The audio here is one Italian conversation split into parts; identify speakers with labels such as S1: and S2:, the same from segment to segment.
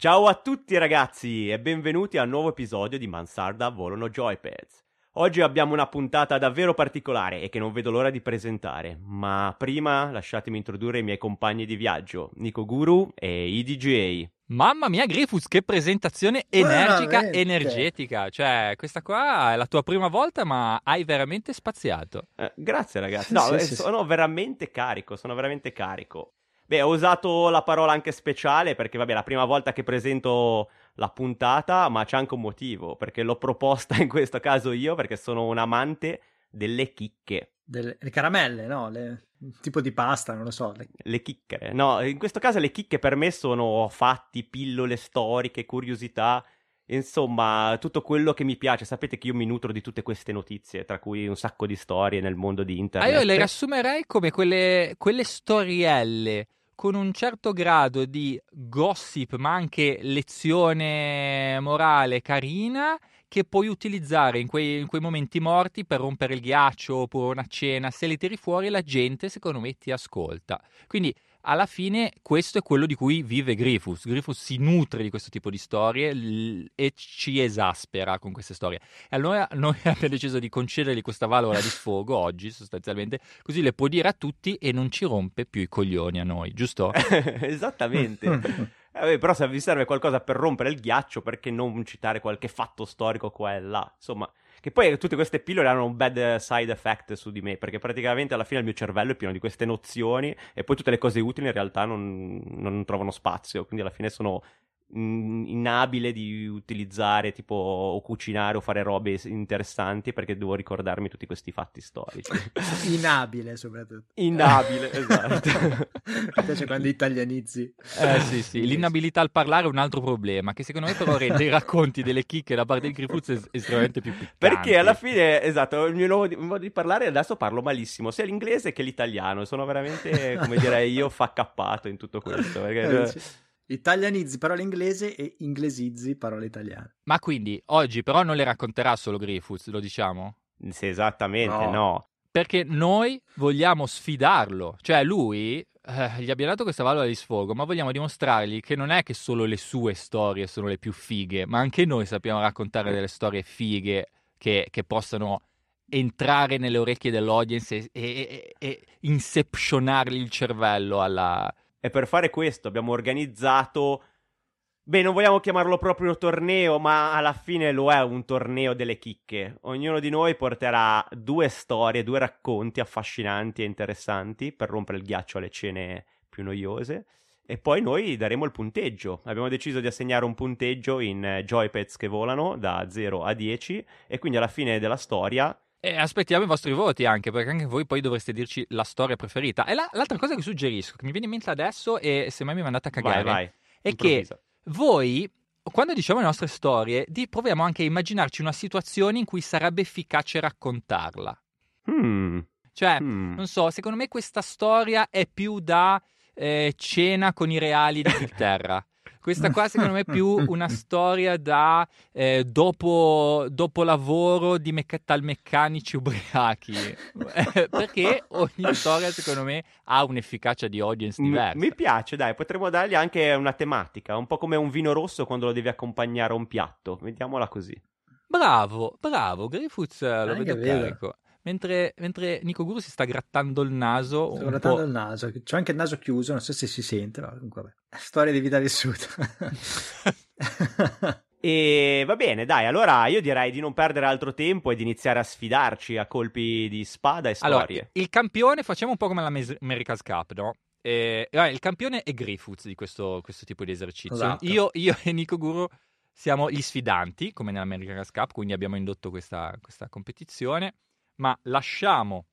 S1: Ciao a tutti ragazzi e benvenuti a un nuovo episodio di Mansarda Volano Joypads. Oggi abbiamo una puntata davvero particolare e che non vedo l'ora di presentare, ma prima lasciatemi introdurre i miei compagni di viaggio, Nico Guru e IDJ.
S2: Mamma mia, Grifus, che presentazione energica,
S3: Veramente.
S2: energetica. Cioè, questa qua è la tua prima volta, ma hai veramente spaziato.
S1: Eh, grazie ragazzi, no,
S3: Sì,
S1: eh,
S3: sì, sì.
S1: sono veramente carico, sono veramente carico. Beh, ho usato la parola anche speciale perché, vabbè, è la prima volta che presento la puntata, ma c'è anche un motivo, perché l'ho proposta in questo caso io, perché sono un amante delle chicche.
S3: Delle, le caramelle, no? Le- tipo di pasta, non lo so. le-
S1: Le chicche. No, in questo caso le chicche per me sono fatti, pillole storiche, curiosità, insomma, tutto quello che mi piace. Sapete che io mi nutro di tutte queste notizie, tra cui un sacco di storie nel mondo di
S2: Ah,
S1: internet.
S2: io le riassumerei come quelle, quelle storielle con un certo grado di gossip, ma anche lezione morale carina, che puoi utilizzare in quei, in quei momenti morti per rompere il ghiaccio oppure una cena. Se le tiri fuori, la gente, secondo me, ti ascolta. Quindi. Alla fine questo è quello di cui vive Grifus. Grifus si nutre di questo tipo di storie e ci esaspera con queste storie. E allora noi abbiamo deciso di concedergli questa valvola di sfogo oggi, sostanzialmente, così le può dire a tutti e non ci rompe più i coglioni a noi, giusto?
S1: Esattamente. Eh, però se vi serve qualcosa per rompere il ghiaccio, perché non citare qualche fatto storico qua e là? Insomma, che poi tutte queste pillole hanno un bad side effect su di me, perché praticamente alla fine il mio cervello è pieno di queste nozioni e poi tutte le cose utili in realtà non, non trovano spazio, quindi alla fine sono inabile di utilizzare tipo o cucinare o fare robe interessanti perché devo ricordarmi tutti questi fatti storici.
S3: Inabile, soprattutto.
S1: Inabile, esatto.
S3: Mi piace quando italianizzi.
S2: Eh sì, sì, l'inabilità al parlare è un altro problema, che secondo me però rende i racconti delle chicche da parte di Grifus es- estremamente più piccanti.
S1: Perché alla fine, esatto, il mio nuovo di- modo di parlare adesso parlo malissimo, sia l'inglese che l'italiano. Sono veramente, come direi io, faccappato in tutto questo.
S3: Eh,
S1: Perché,
S3: dici, Italianizzi parole inglese e inglesizzi parole italiane.
S2: Ma quindi, oggi però non le racconterà solo Grifus, lo diciamo?
S1: sì, esattamente,
S3: No.
S1: no.
S2: Perché noi vogliamo sfidarlo, cioè lui eh, gli abbiamo dato questa valvola di sfogo, ma vogliamo dimostrargli che non è che solo le sue storie sono le più fighe, ma anche noi sappiamo raccontare delle storie fighe che, che possano entrare nelle orecchie dell'audience e, e, e- e inceptionargli il cervello alla...
S1: E per fare questo abbiamo organizzato. Beh, non vogliamo chiamarlo proprio torneo, ma alla fine lo è un torneo delle chicche. Ognuno di noi porterà due storie, due racconti affascinanti e interessanti per rompere il ghiaccio alle cene più noiose. E poi noi daremo il punteggio. Abbiamo deciso di assegnare un punteggio in eh, joypads che volano da 0 a 10 e quindi alla fine della storia
S2: E aspettiamo i vostri voti anche, perché anche voi poi dovreste dirci la storia preferita. E la- l'altra cosa che suggerisco, che mi viene in mente adesso e se mai mi mandate a cagare,
S1: vai, vai.
S2: è che voi, quando diciamo le nostre storie, di- proviamo anche a immaginarci una situazione in cui sarebbe efficace raccontarla.
S1: Hmm,
S2: Cioè,
S1: hmm.
S2: non so, secondo me questa storia è più da eh, cena con i reali d'Inghilterra. Questa qua secondo me è più una storia da eh, dopo, dopo lavoro di metalmeccanici ubriachi. Eh, Perché ogni storia secondo me ha un'efficacia di audience
S1: Mi-
S2: diversa.
S1: Mi piace, dai, potremmo dargli anche una tematica, un po' come un vino rosso quando lo devi accompagnare a un piatto. Vediamola così.
S2: Bravo, bravo, Grifuz eh, lo
S3: Anche
S2: vedo
S3: vero.
S2: carico. Mentre, mentre Nico Guru si sta grattando il naso
S3: Sto grattando
S2: po'.
S3: il naso, c'ho anche il naso chiuso, non so se si sente, ma comunque vabbè. Storia di vita vissuta.
S1: E va bene, dai, allora io direi di non perdere altro tempo e di iniziare a sfidarci a colpi di spada e
S2: Allora,
S1: storie.
S2: il campione facciamo un po' come la Mes- America's Cup, no? Eh, il campione è Grifuz di questo, questo tipo di esercizio.
S3: Esatto.
S2: Io, io e Nico Guru siamo gli sfidanti, come nell'America's Cup, quindi abbiamo indotto questa, questa competizione, ma lasciamo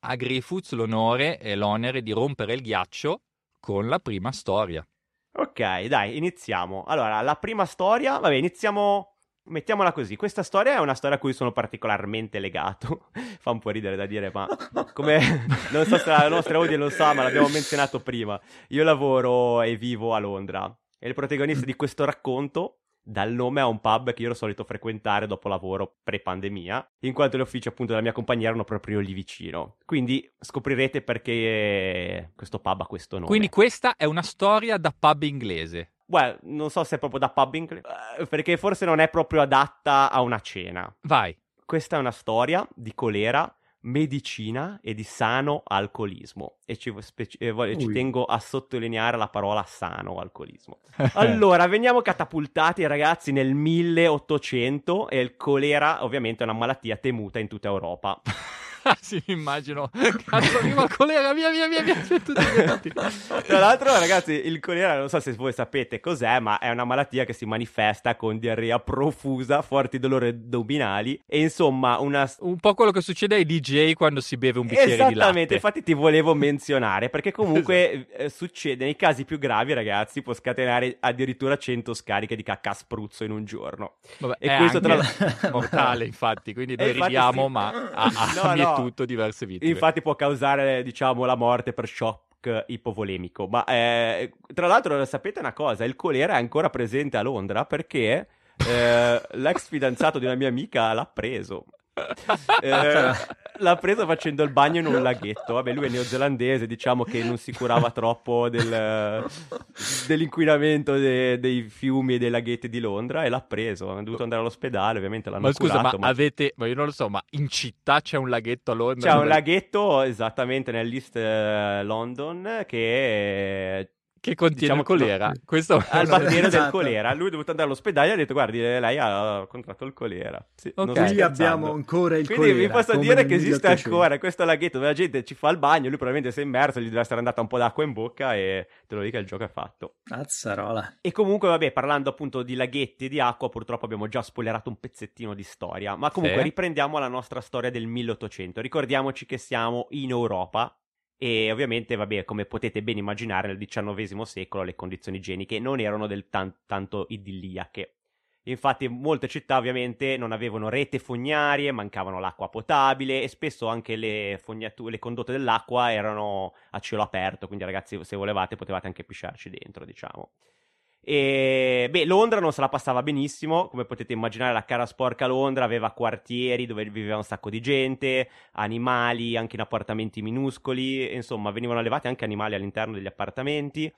S2: a Grifuz l'onore e l'onere di rompere il ghiaccio con la prima storia.
S1: Ok, dai, iniziamo. Allora, la prima storia, vabbè, iniziamo. Mettiamola così, questa storia è una storia a cui sono particolarmente legato. Fa un po' ridere da dire, ma come non so se la nostra audience lo sa, ma l'abbiamo menzionato prima. Io lavoro e vivo a Londra e il protagonista di questo racconto dà il nome a un pub che io ero solito frequentare dopo lavoro pre-pandemia, in quanto gli uffici appunto della mia compagnia erano proprio lì vicino. Quindi scoprirete perché questo pub ha questo nome.
S2: Quindi questa è una storia da pub inglese.
S1: Beh, non so se è proprio da pub inglese, eh, perché forse non è proprio adatta a una cena.
S2: Vai.
S1: Questa è una storia di colera, medicina e di sano alcolismo. E ci, speci- e voglio- ci tengo a sottolineare la parola sano alcolismo. Allora, veniamo catapultati, ragazzi, nel 1800 e il colera, ovviamente, è una malattia temuta in tutta Europa.
S2: sì, mi immagino. Cazzo, arriva il colera, via, via, via, via.
S1: Tra l'altro, ragazzi, il colera, non so se voi sapete cos'è, ma è una malattia che si manifesta con diarrea profusa, forti dolori addominali e insomma una...
S2: Un po' quello che succede ai DJ quando si beve un bicchiere di latte.
S1: Esattamente, infatti ti volevo menzionare, perché comunque eh, succede nei casi più gravi, ragazzi, può scatenare addirittura 100 scariche di cacca spruzzo in un giorno.
S2: Vabbè,
S1: E
S2: è
S1: questo tra
S2: anche mortale, infatti, quindi noi
S1: E infatti
S2: ridiamo,
S1: sì.
S2: ma ha, ha
S1: No, no.
S2: Mietuto diverse vittime.
S1: Infatti può causare, diciamo, la morte per shock ipovolemico. Ma eh, tra l'altro sapete una cosa, il colera è ancora presente a Londra perché eh, l'ex fidanzato di una mia amica l'ha preso. Eh, l'ha preso facendo il bagno in un laghetto. Vabbè, lui è neozelandese, diciamo che non si curava troppo del- dell'inquinamento de- dei fiumi e dei laghetti di Londra e l'ha preso. È dovuto andare all'ospedale, ovviamente l'hanno
S2: ma scusa,
S1: curato.
S2: ma avete, ma io non lo so, ma in città c'è un laghetto a Londra?
S1: C'è un laghetto esattamente nell'East eh, London che
S2: che contiene
S1: diciamo
S2: il colera.
S1: che-
S2: Questo
S1: ha il batterio del
S3: Esatto.
S1: colera. Lui è dovuto andare all'ospedale e ha detto: Guardi, lei ha contratto il colera. Sì, non
S2: Ok.
S1: sto
S3: Qui abbiamo ancora il
S1: Quindi vi
S3: colera,
S1: posso
S3: come
S1: dire
S3: nel
S1: che esiste
S3: 1800.
S1: ancora questo laghetto dove la gente ci fa il bagno. Lui probabilmente si è immerso, gli deve essere andata un po' d'acqua in bocca e te lo dico il gioco è fatto.
S3: Azzarola.
S1: E comunque, vabbè, parlando appunto di laghetti e di acqua, purtroppo abbiamo già spoilerato un pezzettino di storia. Ma comunque
S2: Sì.
S1: riprendiamo la nostra storia del 1800. Ricordiamoci che siamo in Europa. E ovviamente, vabbè, come potete ben immaginare, nel XIX secolo le condizioni igieniche non erano del tan- tanto idilliache. Infatti, molte città ovviamente non avevano rete fognarie, mancavano l'acqua potabile e spesso anche le, fognatu- le condotte dell'acqua erano a cielo aperto. Quindi, ragazzi, se volevate, potevate anche pisciarci dentro, diciamo. E beh, Londra non se la passava benissimo, come potete immaginare, la cara sporca Londra aveva quartieri dove viveva un sacco di gente, animali anche in appartamenti minuscoli, insomma, venivano allevati anche animali all'interno degli appartamenti.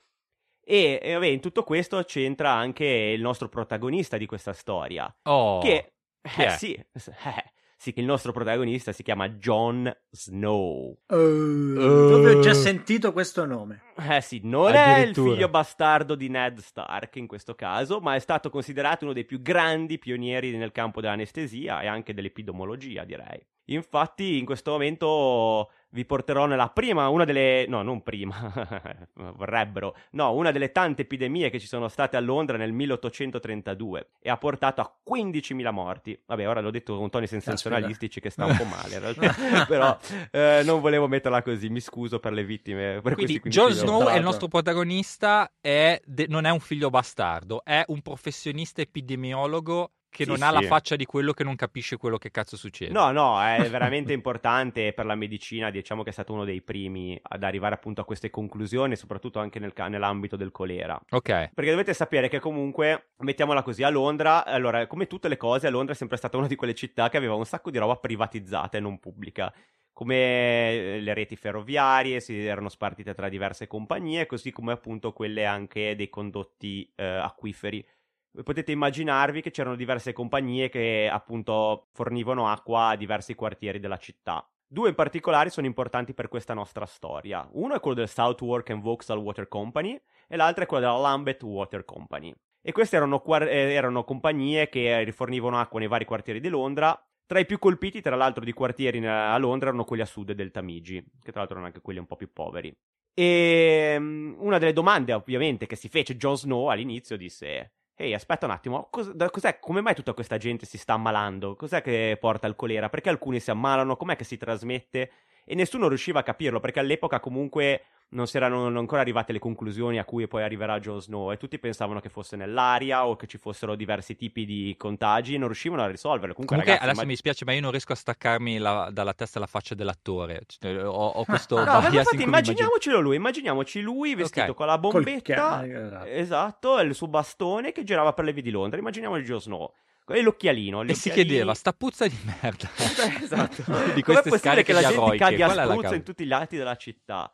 S1: E, e, vabbè, in tutto questo c'entra anche il nostro protagonista di questa storia,
S2: Oh,
S1: che eh, sì, eh, sì, che il nostro protagonista si chiama Jon Snow.
S3: Uh,
S2: Uh.
S3: ho già sentito questo nome.
S1: Eh sì, non è il figlio bastardo di Ned Stark in questo caso, ma è stato considerato uno dei più grandi pionieri nel campo dell'anestesia e anche dell'epidemiologia, direi. Infatti, in questo momento vi porterò nella prima, una delle... no, non prima, vorrebbero, no, una delle tante epidemie che ci sono state a Londra nel 1832 e ha portato a 15.000 morti. Vabbè, ora l'ho detto con toni sensazionalistici che sta un po' male in realtà, però eh, non volevo metterla così, mi scuso per le vittime. Per
S2: Quindi
S1: questi 15.000
S2: Jon Snow è il nostro protagonista, è de- non è un figlio bastardo, è un professionista epidemiologo che
S1: Sì,
S2: non ha la faccia di quello che non capisce quello che cazzo succede.
S1: No, no, è veramente importante per la medicina, diciamo che è stato uno dei primi ad arrivare appunto a queste conclusioni, soprattutto anche nel nell'ambito del colera.
S2: Ok.
S1: Perché dovete sapere che comunque, mettiamola così, a Londra, allora, come tutte le cose, a Londra è sempre stata una di quelle città che aveva un sacco di roba privatizzata e non pubblica. Come eh, le reti ferroviarie si erano spartite tra diverse compagnie, così come appunto quelle anche dei condotti eh, acquiferi. Potete immaginarvi che c'erano diverse compagnie che appunto fornivano acqua a diversi quartieri della città. Due in particolare sono importanti per questa nostra storia. Uno è quello del Southwark and Vauxhall Water Company e l'altro è quello della Lambeth Water Company. E queste erano, eh, erano compagnie che rifornivano acqua nei vari quartieri di Londra. Tra i più colpiti, tra l'altro, di quartieri a Londra erano quelli a sud del Tamigi, che tra l'altro erano anche quelli un po' più poveri. E mm, una delle domande, ovviamente, che si fece Jon Snow all'inizio disse: Ehi, aspetta un attimo, cos- cos'è, come mai tutta questa gente si sta ammalando? Cos'è che porta al colera? Perché alcuni si ammalano? Com'è che si trasmette? E nessuno riusciva a capirlo, perché all'epoca comunque non si erano ancora arrivate le conclusioni a cui poi arriverà Jon Snow e tutti pensavano che fosse nell'aria o che ci fossero diversi tipi di contagi e non riuscivano a risolverlo. Comunque,
S2: Comunque
S1: ragazzi,
S2: adesso
S1: ma-
S2: mi spiace, ma io non riesco a staccarmi la- dalla testa la faccia dell'attore. Cioè, ho, ho questo
S1: No, ma
S2: bias in
S1: infatti
S2: immagino-
S1: immaginiamocelo lui, immaginiamoci lui vestito
S2: Ok.
S1: con la
S3: Col
S1: bombetta,
S3: ca- esatto.
S1: esatto, e il suo bastone che girava per le vie di Londra. Immaginiamoci Jon Snow. E l'occhialino.
S2: E
S1: gli
S2: si chiedeva, sta puzza di merda.
S1: esatto.
S2: di
S1: Com'è
S2: queste
S1: possibile
S2: scariche
S1: che la
S2: di
S1: gente
S2: aroiche?
S1: caghi a
S2: Qual è la
S1: spruzzo
S2: causa?
S1: in tutti i lati della città?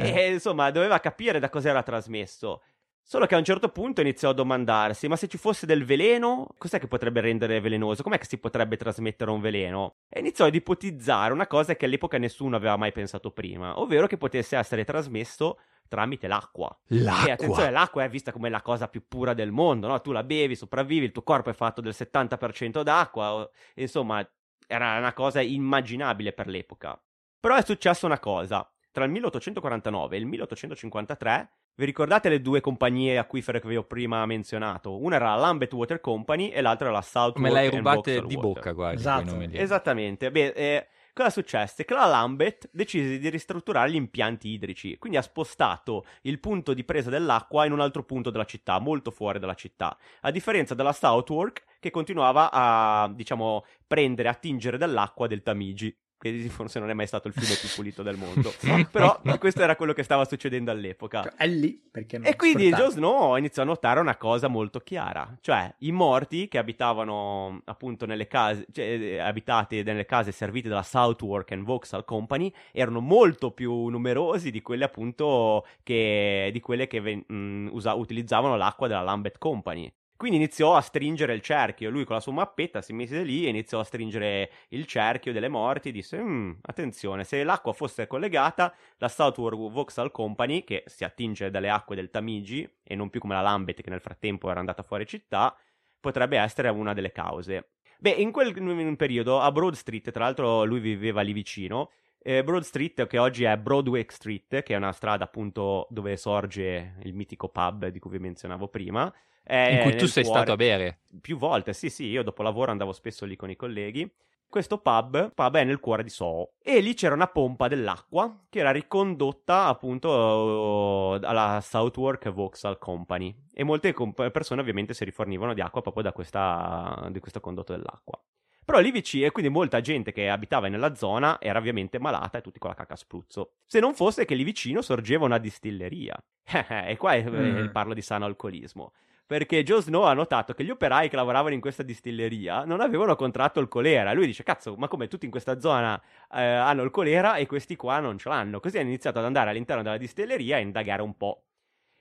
S2: Eh.
S1: E insomma, doveva capire da cosa era trasmesso. Solo che a un certo punto iniziò a domandarsi: ma se ci fosse del veleno, cos'è che potrebbe rendere velenoso? Com'è che si potrebbe trasmettere un veleno? E iniziò ad ipotizzare una cosa che all'epoca nessuno aveva mai pensato prima, ovvero che potesse essere trasmesso tramite l'acqua.
S2: L'acqua.
S1: E attenzione, l'acqua è vista come la cosa più pura del mondo, no? Tu la bevi, sopravvivi, il tuo corpo è fatto del 70% d'acqua, insomma, era una cosa immaginabile per l'epoca. Però è successa una cosa. Tra il 1849 e il 1853 vi ricordate le due compagnie acquifere che vi ho prima menzionato? Una era la Lambeth Water Company e l'altra era la Southwark
S2: Me l'hai rubate di
S1: Water.
S2: bocca, guarda.
S3: Esatto.
S1: Esattamente. Beh, eh, cosa successe? Che la Lambeth decise di ristrutturare gli impianti idrici, quindi ha spostato il punto di presa dell'acqua in un altro punto della città, molto fuori dalla città, a differenza della Southwark che continuava a, diciamo, prendere, attingere dall'acqua del Tamigi. Che forse non è mai stato il fiume più pulito del mondo. Però questo era quello che stava succedendo all'epoca.
S3: È lì perché non
S1: E quindi
S3: sfruttare.
S1: Jon Snow iniziò a notare una cosa molto chiara, cioè i morti che abitavano appunto nelle case, cioè, eh, abitati nelle case servite dalla Southwark and Vauxhall Company erano molto più numerosi di quelle appunto che, di quelle che ven- mh, usa- utilizzavano l'acqua della Lambeth Company. Quindi iniziò a stringere il cerchio. Lui con la sua mappetta si mise lì e iniziò a stringere il cerchio delle morti. Disse: "Mm, Attenzione, se l'acqua fosse collegata, la Southwark Vauxhall Company, che si attinge dalle acque del Tamigi e non più come la Lambeth, che nel frattempo era andata fuori città, potrebbe essere una delle cause. Beh, in quel periodo a Broad Street, tra l'altro lui viveva lì vicino. Eh, Broad Street, che oggi è Broadwick Street, che è una strada appunto dove sorge il mitico pub di cui vi menzionavo prima.
S2: In cui tu sei
S1: cuore-
S2: stato a bere.
S1: più volte, sì, sì, io dopo lavoro andavo spesso lì con i colleghi. Questo pub, pub è nel cuore di Soho e lì c'era una pompa dell'acqua che era ricondotta appunto alla Southwark Vauxhall Company e molte comp- persone ovviamente si rifornivano di acqua proprio da questa, di questo condotto dell'acqua. Però lì vicino, e quindi molta gente che abitava nella zona era ovviamente malata e tutti con la cacca spruzzo. Se non fosse che lì vicino sorgeva una distilleria. e qua eh,
S3: Mm.
S1: parlo di sano alcolismo perché Joe Snow ha notato che gli operai che lavoravano in questa distilleria non avevano contratto il colera. Lui dice: Cazzo, ma come tutti in questa zona eh, hanno il colera e questi qua non ce l'hanno? Così hanno iniziato ad andare all'interno della distilleria a indagare un po'.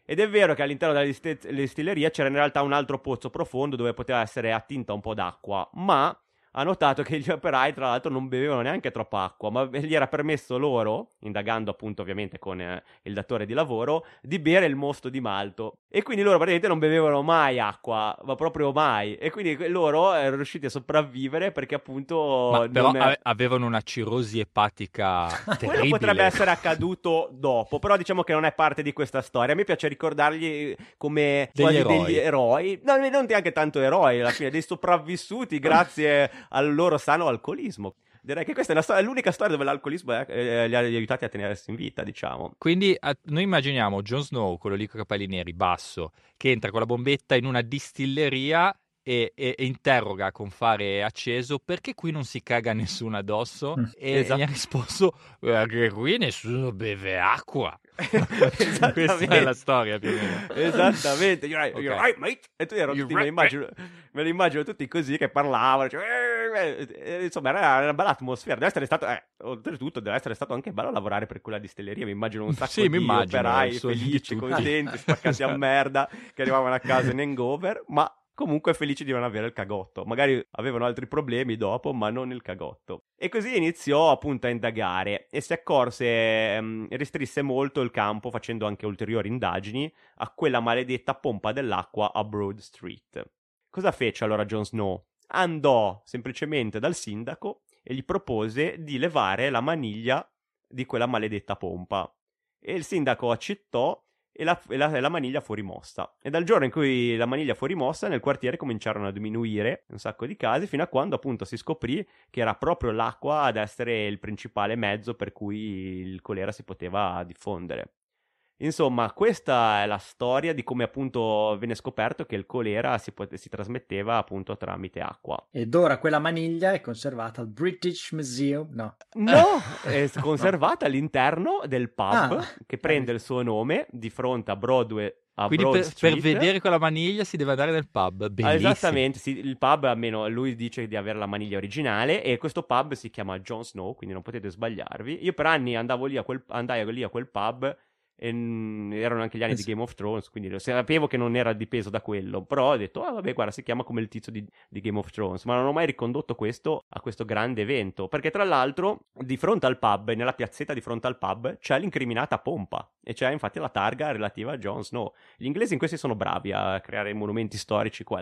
S1: Ed è vero che all'interno della distilleria c'era in realtà un altro pozzo profondo dove poteva essere attinta un po' d'acqua, ma ha notato che gli operai, tra l'altro, non bevevano neanche troppa acqua, ma gli era permesso loro, indagando appunto ovviamente con eh, il datore di lavoro, di bere il mosto di malto. E quindi loro praticamente non bevevano mai acqua, ma proprio mai. E quindi loro erano riusciti a sopravvivere perché appunto...
S2: Ma però
S1: è-
S2: ave- avevano una cirrosi epatica
S1: quello
S2: terribile.
S1: potrebbe essere accaduto dopo, però diciamo che non è parte di questa storia. A me piace ricordarli come
S2: Degli eroi.
S1: degli eroi, no, non neanche tanto eroi, alla fine dei sopravvissuti grazie al loro sano alcolismo. Direi che questa è, storia- è l'unica storia dove l'alcolismo è- eh, li ha aiutati a tenersi in vita, diciamo.
S2: Quindi a- noi immaginiamo Jon Snow, quello lì con i capelli neri, basso, che entra con la bombetta in una distilleria e, e- e interroga con fare acceso perché qui non si caga nessuno addosso
S3: Mm.
S2: e
S1: Esatto.
S2: gli ha risposto perché qui nessuno beve acqua. Questa è la storia più o meno.
S1: Esattamente, you're right, you're
S2: Ok.
S1: right, mate. E tu ero
S2: You're
S1: tutti, me, li
S2: right,
S1: immagino, me li immagino tutti così che parlavano. cioè, eh, eh, insomma, era una bella atmosfera. Deve essere stato, eh, oltretutto, deve essere stato anche bello lavorare per quella distilleria. Mi immagino un sacco
S2: Sì,
S1: di
S2: immagino,
S1: operai felici,
S2: tutti.
S1: contenti, spaccati a
S2: Esatto.
S1: merda, che arrivavano a casa in hangover, ma comunque felici di non avere il cagotto. Magari avevano altri problemi dopo, ma non il cagotto. E così iniziò appunto a indagare e si accorse, ehm, restrisse molto il campo facendo anche ulteriori indagini a quella maledetta pompa dell'acqua a Broad Street. Cosa fece allora Jon Snow? Andò semplicemente dal sindaco e gli propose di levare la maniglia di quella maledetta pompa. E il sindaco accettò e la, e la- e la maniglia fu rimossa. E dal giorno in cui la maniglia fu rimossa, nel quartiere cominciarono a diminuire un sacco di casi, fino a quando appunto si scoprì che era proprio l'acqua ad essere il principale mezzo per cui il colera si poteva diffondere. Insomma, questa è la storia di come appunto venne scoperto che il colera si, pot- si trasmetteva appunto tramite acqua.
S3: Ed ora quella maniglia è conservata al British Museum. No,
S1: No, è conservata all'interno del pub
S3: Ah.
S1: che prende il suo nome di fronte a Broadway.
S2: Quindi per, per vedere quella maniglia si deve andare nel pub.
S1: Ah,
S2: Bellissimo.
S1: Esattamente, sì, il pub almeno lui dice di avere la maniglia originale e questo pub si chiama Jon Snow, quindi non potete sbagliarvi. Io per anni andavo lì a quel, andai lì a quel pub e erano anche gli anni
S3: Eh
S1: di. Game of Thrones, quindi lo sapevo che non era dipeso da quello, però ho detto, ah vabbè guarda si chiama come il tizio di, di Game of Thrones, ma non ho mai ricondotto questo a questo grande evento, perché tra l'altro di fronte al pub, nella piazzetta di fronte al pub, c'è l'incriminata pompa, e c'è infatti la targa relativa a Jon Snow. Gli inglesi in questi sono bravi a creare monumenti storici qua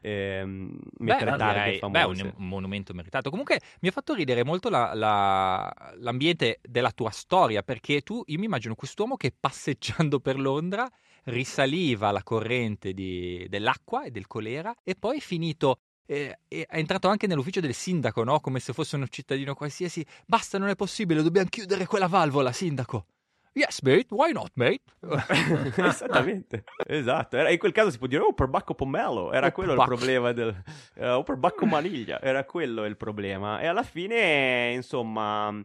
S1: e ehm, mettere
S2: Beh,
S1: targhe
S2: direi- beh,
S1: famose.
S2: un, un monumento meritato. Comunque mi ha fatto ridere molto la- la- l'ambiente della tua storia, perché tu, io mi immagino quest'uomo che passeggiando per Londra risaliva la corrente di- dell'acqua e del colera e poi è finito... eh, è entrato anche nell'ufficio del sindaco, no? Come se fosse un cittadino qualsiasi. Basta, non è possibile, dobbiamo chiudere quella valvola, sindaco. Yes, mate, why not, mate?
S1: Esattamente, esatto. Era- in quel caso si può dire, oh, per Bacco Pomelo. Era
S2: Oh,
S1: quello il
S2: perbacco.
S1: problema del. eh, oh, per Bacco Maniglia. Era quello il problema. E alla fine, insomma,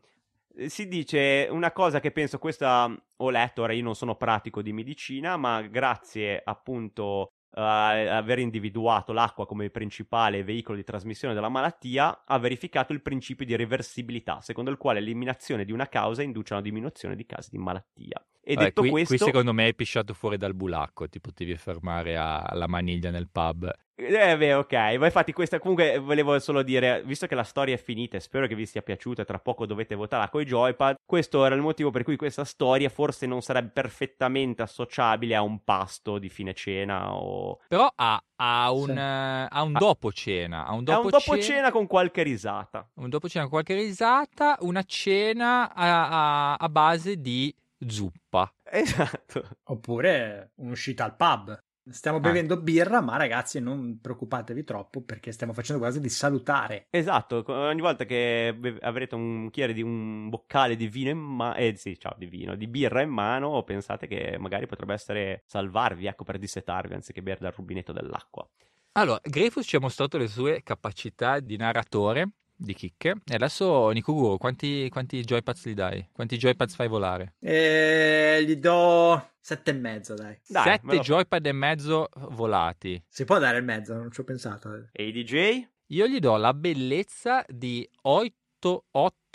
S1: si dice una cosa che penso, questa ho letto, ora io non sono pratico di medicina, ma grazie appunto a aver individuato l'acqua come principale veicolo di trasmissione della malattia, ha verificato il principio di reversibilità, secondo il quale l'eliminazione di una causa induce a una diminuzione di casi di malattia. E
S2: Vabbè,
S1: detto
S2: qui,
S1: questo,
S2: qui secondo me hai pisciato fuori dal bulacco, ti potevi fermare alla maniglia nel pub.
S1: Eh beh, ok, ma infatti questa comunque volevo solo dire, visto che la storia è finita e spero che vi sia piaciuta e tra poco dovete votare con i joypad, questo era il motivo per cui questa storia forse non sarebbe perfettamente associabile a un pasto di fine cena o
S2: Però ha, ha un,
S3: Sì.
S2: eh, ha un
S1: Ah.
S2: dopo cena. Ha un dopo,
S1: un dopo cena con qualche risata.
S2: un dopo cena con qualche risata, una cena a, a- a base di zuppa.
S1: Esatto.
S3: Oppure un'uscita al pub. Stiamo bevendo birra, ma ragazzi non preoccupatevi troppo perché stiamo facendo quasi di salutare.
S1: Esatto, ogni volta che be- avrete un bicchiere di un boccale di vino in mano, eh sì, ciao, di vino, di birra in mano, pensate che magari potrebbe essere salvarvi, ecco, per dissetarvi anziché bere dal rubinetto dell'acqua.
S2: Allora, Greyfus ci ha mostrato le sue capacità di narratore di chicche. E adesso, Nico Guru, quanti, quanti joypads gli dai? Quanti joypads fai volare?
S3: E gli do sette e mezzo, dai.
S1: Dai,
S2: Sette
S1: lo-
S2: joypad e mezzo volati.
S3: Si può dare il mezzo, non ci ho pensato.
S1: E i DJ?
S2: Io gli do la bellezza di 8,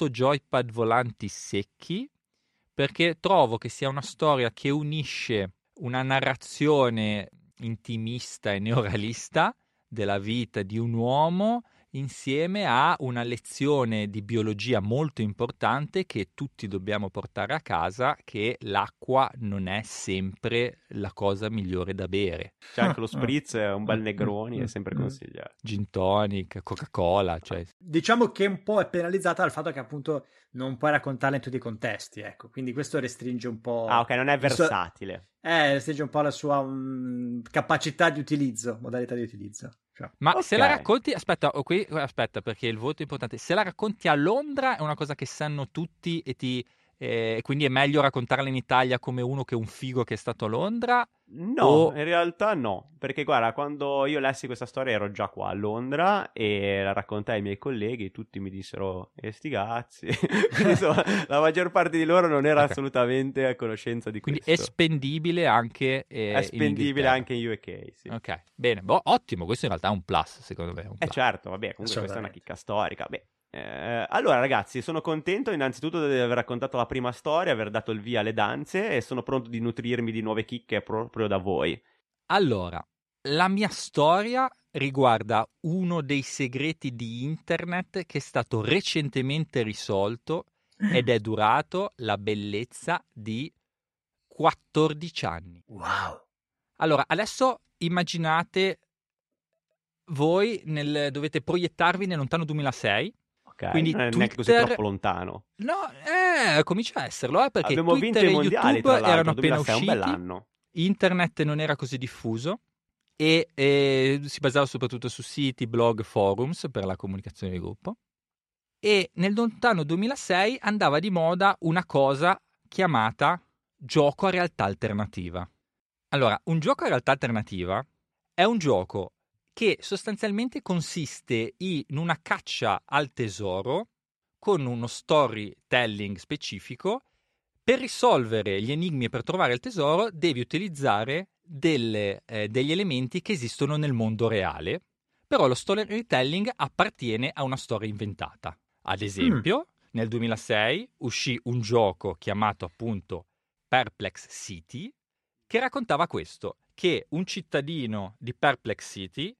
S2: joypad volanti secchi perché trovo che sia una storia che unisce una narrazione intimista e neoralista della vita di un uomo insieme a una lezione di biologia molto importante che tutti dobbiamo portare a casa che l'acqua non è sempre la cosa migliore da bere.
S1: C'è anche lo
S3: Ah,
S1: spritz, un bel
S3: ah,
S1: Negroni,
S3: ah,
S1: è sempre
S3: ah.
S1: consigliato.
S2: Gin tonic, Coca-Cola, cioè
S3: Diciamo che un po' è penalizzata dal fatto che appunto non puoi raccontarla in tutti i contesti, ecco. Quindi questo restringe un po'...
S1: Ah, ok, non è
S3: suo-
S1: versatile.
S3: Eh, restringe un po' la sua mm, capacità di utilizzo, modalità di utilizzo. Cioè,
S2: Ma
S1: Ok.
S2: se la racconti, aspetta, oh, qui, aspetta, perché il voto è importante. Se la racconti a Londra è una cosa che sanno tutti e ti. Eh, quindi è meglio raccontarla in Italia come uno che è un figo che è stato a Londra.
S1: No,
S2: O-
S1: in realtà no, perché guarda, quando io lessi questa storia ero già qua a Londra e la raccontai ai miei colleghi, tutti mi dissero, e sti cazzi. Quindi insomma, la maggior parte di loro non era
S2: Ok.
S1: assolutamente a conoscenza di
S2: Quindi è
S1: questo.
S2: spendibile anche. eh,
S1: È
S2: in
S1: spendibile
S2: Inghilterra.
S1: anche in UK, sì.
S2: Ok, bene, boh, ottimo. Questo in realtà è un plus, secondo me. è un
S1: Eh
S2: plus.
S1: certo, vabbè, comunque questa è una chicca storica. Beh, eh, allora ragazzi, sono contento innanzitutto di aver raccontato la prima storia, aver dato il via alle danze e sono pronto di nutrirmi di nuove chicche proprio da voi.
S2: Allora, la mia storia riguarda uno dei segreti di internet che è stato recentemente risolto ed è durato la bellezza di 14 anni.
S3: wow.
S2: Allora, adesso immaginate voi nel- dovete proiettarvi nel lontano 2006.
S1: Ok,
S2: Quindi
S1: non è neanche così troppo lontano.
S2: No, eh, comincia a esserlo, eh, perché
S1: Abbiamo vinto
S2: Twitter
S1: i
S2: e
S1: mondiali,
S2: YouTube erano appena
S1: 2006 è un
S2: usciti.
S1: bell'anno.
S2: internet non era così diffuso e, e si basava soprattutto su siti, blog, forums per la comunicazione di gruppo. E nel lontano 2006 andava di moda una cosa chiamata gioco a realtà alternativa. Allora, un gioco a realtà alternativa è un gioco che sostanzialmente consiste in una caccia al tesoro con uno storytelling specifico. Per risolvere gli enigmi e per trovare il tesoro devi utilizzare delle, eh, degli elementi che esistono nel mondo reale, però lo storytelling appartiene a una storia inventata. Ad esempio, nel 2006 uscì un gioco chiamato appunto Perplex City, che raccontava questo, che un cittadino di Perplex City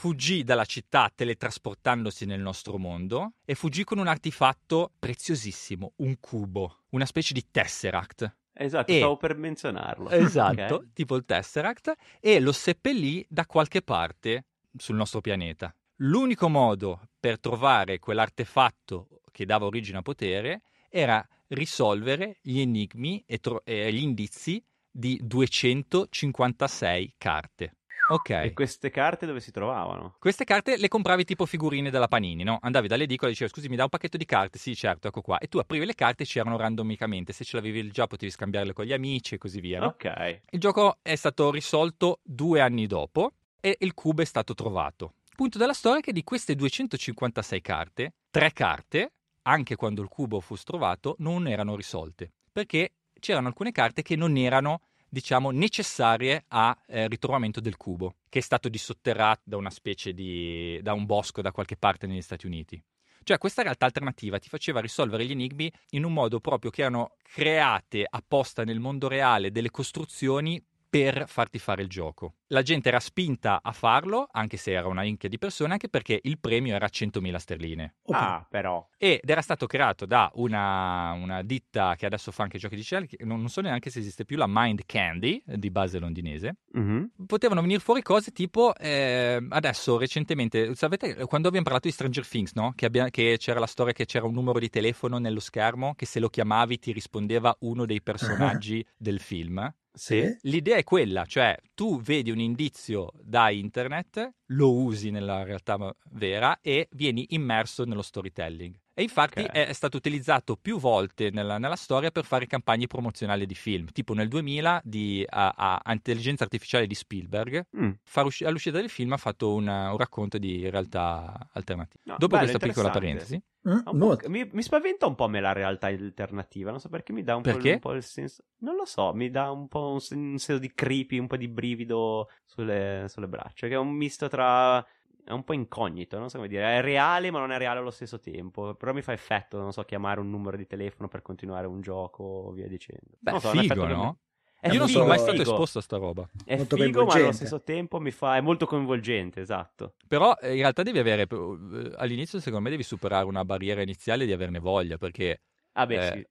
S2: fuggì dalla città teletrasportandosi nel nostro mondo e fuggì con un artefatto preziosissimo, un cubo, una specie di tesseract.
S1: Esatto,
S2: E-
S1: stavo per menzionarlo.
S2: Esatto,
S1: Ok.
S2: tipo il tesseract, e lo seppellì da qualche parte sul nostro pianeta. L'unico modo per trovare quell'artefatto che dava origine a potere era risolvere gli enigmi e, tro- e gli indizi di 256 carte. Ok.
S1: E queste carte dove si trovavano?
S2: Queste carte le compravi tipo figurine dalla Panini, no? Andavi dall'edicola e dicevi scusi mi dà un pacchetto di carte? Sì certo, ecco qua. E tu aprivi le carte e c'erano randomicamente, se ce l'avevi già potevi scambiarle con gli amici e così via, no?
S1: Ok.
S2: Il gioco è stato risolto due anni dopo e il cubo è stato trovato. Punto della storia è che di queste 256 carte, tre carte, anche quando il cubo fu trovato, non erano risolte, perché c'erano alcune carte che non erano diciamo necessarie al ritrovamento del cubo, che è stato dissotterrato da una specie di da un bosco da qualche parte negli Stati Uniti. Cioè questa realtà alternativa ti faceva risolvere gli enigmi in un modo proprio che erano create apposta nel mondo reale delle costruzioni per farti fare il gioco. La gente era spinta a farlo, anche se era una inchia di persone, anche perché il premio era 100.000 sterline.
S1: Ah, però.
S2: Ed era stato creato da una, una ditta che adesso fa anche giochi digitali, che non, non so neanche se esiste più, la Mind Candy, di base londinese.
S1: Mhm.
S2: Potevano venire fuori cose tipo, eh, adesso recentemente, sapete, quando abbiamo parlato di Stranger Things, no? Che, abbia- che c'era la storia che c'era un numero di telefono nello schermo, che se lo chiamavi ti rispondeva uno dei personaggi del film.
S1: Sì.
S2: L'idea è quella, cioè tu vedi un indizio da internet, lo usi nella realtà vera e vieni immerso nello storytelling. E infatti
S1: Ok.
S2: è, stato utilizzato più volte nella, nella storia per fare campagne promozionali di film, tipo nel 2000 di a, a- intelligenza artificiale di Spielberg.
S1: Mm.
S2: Usci- all'uscita del film ha fatto una- un racconto di realtà alternative.
S1: No,
S2: Dopo
S1: bello,
S2: questa piccola parentesi,
S1: Po'-
S3: molto.
S1: mi, mi spaventa un po' me la realtà alternativa, non so perché mi dà un, po',
S2: Perché?
S1: il- un po' il senso. Non lo so, mi dà un po' un, sen- un senso di creepy, un po' di brivido sulle, sulle braccia, che è un misto tra. È un po' incognito, non so come dire. È reale, ma non è reale allo stesso tempo. Però mi fa effetto, non so, chiamare un numero di telefono per continuare un gioco o via dicendo.
S2: beh,
S1: non so,
S2: figo, no?
S1: È
S2: Io non
S3: figo,
S2: sono mai stato
S1: figo.
S2: esposto a sta roba.
S1: È
S3: Molto
S1: figo, ma allo stesso tempo mi fa. È molto coinvolgente, esatto.
S2: Però eh, in realtà devi avere, eh, all'inizio secondo me devi superare una barriera iniziale di averne voglia, perché
S1: Ah, beh,
S2: Eh,
S1: sì.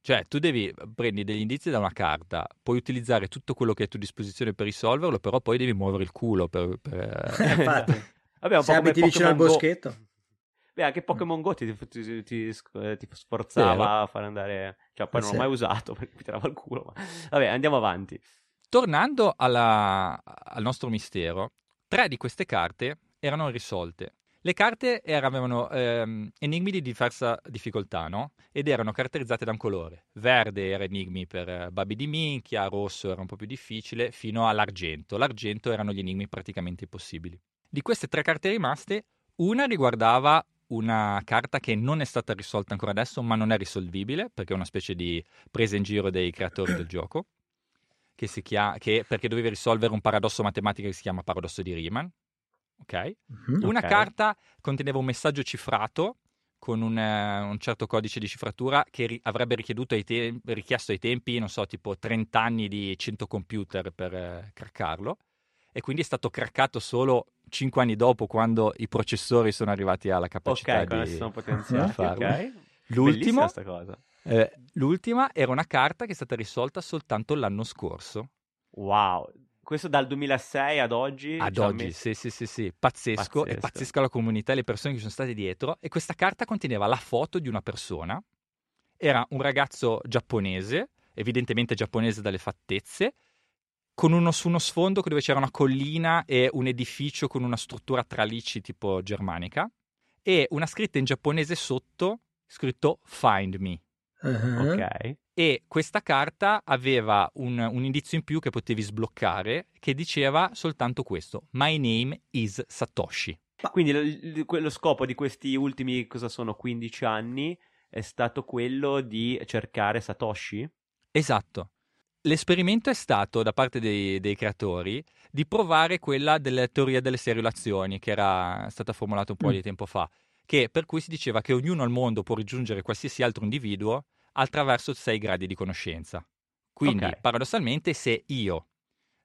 S2: cioè tu devi, prendi degli indizi da una carta, puoi utilizzare tutto quello che è a tua disposizione per risolverlo, però poi devi muovere il culo per... per-
S3: infatti.
S1: Vabbè, un
S3: Se
S1: po' come
S3: abiti vicino al
S1: Pokémon Go. Beh, anche Pokémon Go ti, ti- ti- ti ti sforzava
S2: Vero.
S1: a fare andare. Cioè, poi
S3: Eh,
S1: non l'ho mai usato perché mi tirava il culo. Ma... Vabbè, andiamo avanti.
S2: Tornando alla- al nostro mistero, tre di queste carte erano risolte. Le carte era- avevano ehm, enigmi di diversa difficoltà, no? Ed erano caratterizzate da un colore. Verde era enigmi per eh, Babi di minchia, rosso era un po' più difficile, fino all'argento. L'argento erano gli enigmi praticamente impossibili. Di queste tre carte rimaste, una riguardava una carta che non è stata risolta ancora adesso, ma non è risolvibile, perché è una specie di presa in giro dei creatori del gioco, che si chiama, che, perché dovevi risolvere un paradosso matematico che si chiama paradosso di Riemann. Ok?
S3: Mhm.
S2: Una
S1: Ok.
S2: carta conteneva un messaggio cifrato con un, eh, un certo codice di cifratura che ri- avrebbe richieduto ai te- richiesto ai tempi, non so, tipo 30 anni di 100 computer per eh, craccarlo. E quindi è stato craccato solo 5 anni dopo, quando i processori sono arrivati alla capacità
S1: Ok, quando
S2: di,
S1: sono
S2: di
S1: potenziati.
S2: farlo.
S1: ok.
S2: L'ultimo, eh, l'ultima era una carta che è stata risolta soltanto l'anno scorso.
S1: Wow. Questo dal 2006 ad oggi.
S2: Ad
S1: ci ha
S2: oggi,
S1: messo-
S2: sì, sì, sì, sì, pazzesco, è
S1: Pazzesco.
S2: pazzesca la comunità e le persone che sono state dietro. E questa carta conteneva la foto di una persona, era un ragazzo giapponese, evidentemente giapponese dalle fattezze, con uno, su uno sfondo dove c'era una collina e un edificio con una struttura tralici tipo germanica, e una scritta in giapponese sotto, scritto Find Me.
S3: Mhm.
S1: Ok.
S2: E questa carta aveva un, un indizio in più che potevi sbloccare che diceva soltanto questo: My name is Satoshi.
S1: Quindi lo, quello scopo di questi ultimi, cosa sono, 15 anni è stato quello di cercare Satoshi?
S2: Esatto. L'esperimento è stato da parte dei, dei creatori di provare quella della teoria delle seriolazioni che era stata formulata un po'
S3: Mm.
S2: di tempo fa, che per cui si diceva che ognuno al mondo può raggiungere qualsiasi altro individuo attraverso sei gradi di conoscenza. Quindi,
S1: Ok.
S2: paradossalmente, se io,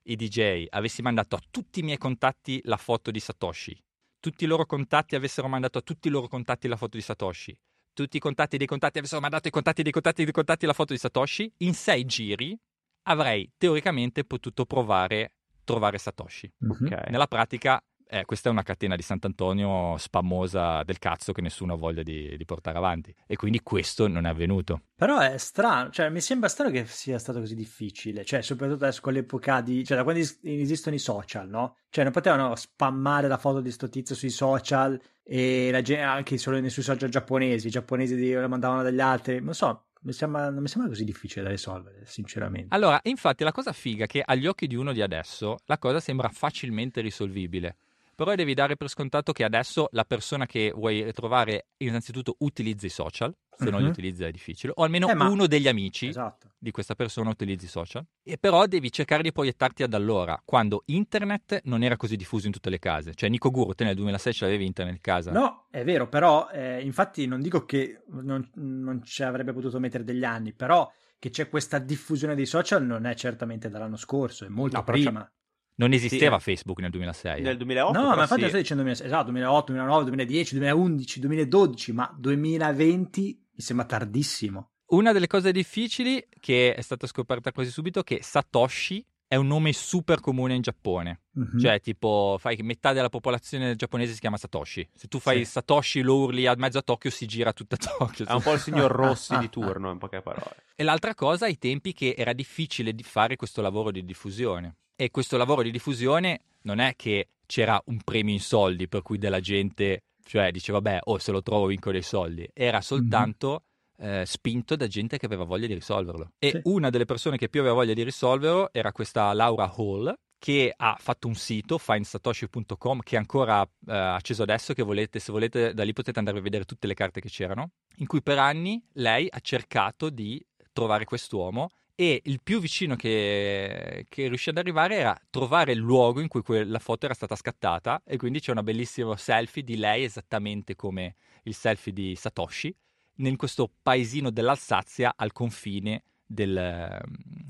S2: i DJ, avessi mandato a tutti i miei contatti la foto di Satoshi, tutti i loro contatti avessero mandato a tutti i loro contatti la foto di Satoshi, tutti i contatti dei contatti avessero mandato ai contatti dei contatti dei contatti la foto di Satoshi, in sei giri avrei teoricamente potuto provare trovare Satoshi.
S3: Mhm.
S1: Ok.
S2: Nella pratica, eh, questa è una catena di Sant'Antonio spammosa del cazzo che nessuno ha voglia di, di portare avanti. E quindi questo non è avvenuto.
S3: Però è strano, cioè mi sembra strano che sia stato così difficile, cioè soprattutto adesso con l'epoca di, cioè da quando es- esistono i social, no? Cioè non potevano spammare la foto di sto tizio sui social e la gente, anche solo nei- sui social giapponesi, i giapponesi la mandavano dagli altri, non so, mi sembra, non mi sembra così difficile da risolvere, sinceramente.
S2: Allora, infatti, la cosa figa è che agli occhi di uno di adesso la cosa sembra facilmente risolvibile. Però devi dare per scontato che adesso la persona che vuoi trovare innanzitutto utilizza i social, se non li
S3: Mhm.
S2: utilizza è difficile, o almeno
S3: Eh, ma-
S2: uno degli amici
S3: Esatto.
S2: di questa persona utilizzi i social. E però devi cercare di proiettarti ad allora, quando internet non era così diffuso in tutte le case. Cioè Nico Guru, te nel 2006 ce l'avevi internet in casa?
S3: No, è vero, però eh, infatti non dico che non, non ci avrebbe potuto mettere degli anni, però che c'è questa diffusione dei social non è certamente dall'anno scorso, è molto
S1: No,
S3: prima.
S2: Non esisteva
S1: Sì,
S2: Facebook nel 2006.
S1: Nel 2008
S3: No, ma infatti
S1: sì.
S3: sto dicendo 2006, esatto, 2008, 2009, 2010, 2011, 2012, ma 2020 mi sembra tardissimo.
S2: Una delle cose difficili che è stata scoperta quasi subito è che Satoshi è un nome super comune in Giappone.
S3: Mhm.
S2: Cioè, tipo, fai che metà della popolazione giapponese si chiama Satoshi. Se tu fai
S3: Sì.
S2: Satoshi, lo urli a mezzo a Tokyo, si gira tutta Tokyo.
S1: È un po' il signor Rossi di turno, in poche parole.
S2: E l'altra cosa ai tempi che era difficile di fare questo lavoro di diffusione. E questo lavoro di diffusione non è che c'era un premio in soldi per cui della gente, cioè diceva, vabbè, oh, se lo trovo vinco dei soldi. Era soltanto eh, spinto da gente che aveva voglia di risolverlo. E
S3: Sì.
S2: una delle persone che più aveva voglia di risolverlo era questa Laura Hall, che ha fatto un sito, findsatoshi.com, che è ancora eh, acceso adesso, che volete, se volete, da lì potete andare a vedere tutte le carte che c'erano, in cui per anni lei ha cercato di trovare quest'uomo e il più vicino che, che riuscì ad arrivare era trovare il luogo in cui quella foto era stata scattata e quindi c'è una bellissima selfie di lei esattamente come il selfie di Satoshi in questo paesino dell'Alsazia al confine del,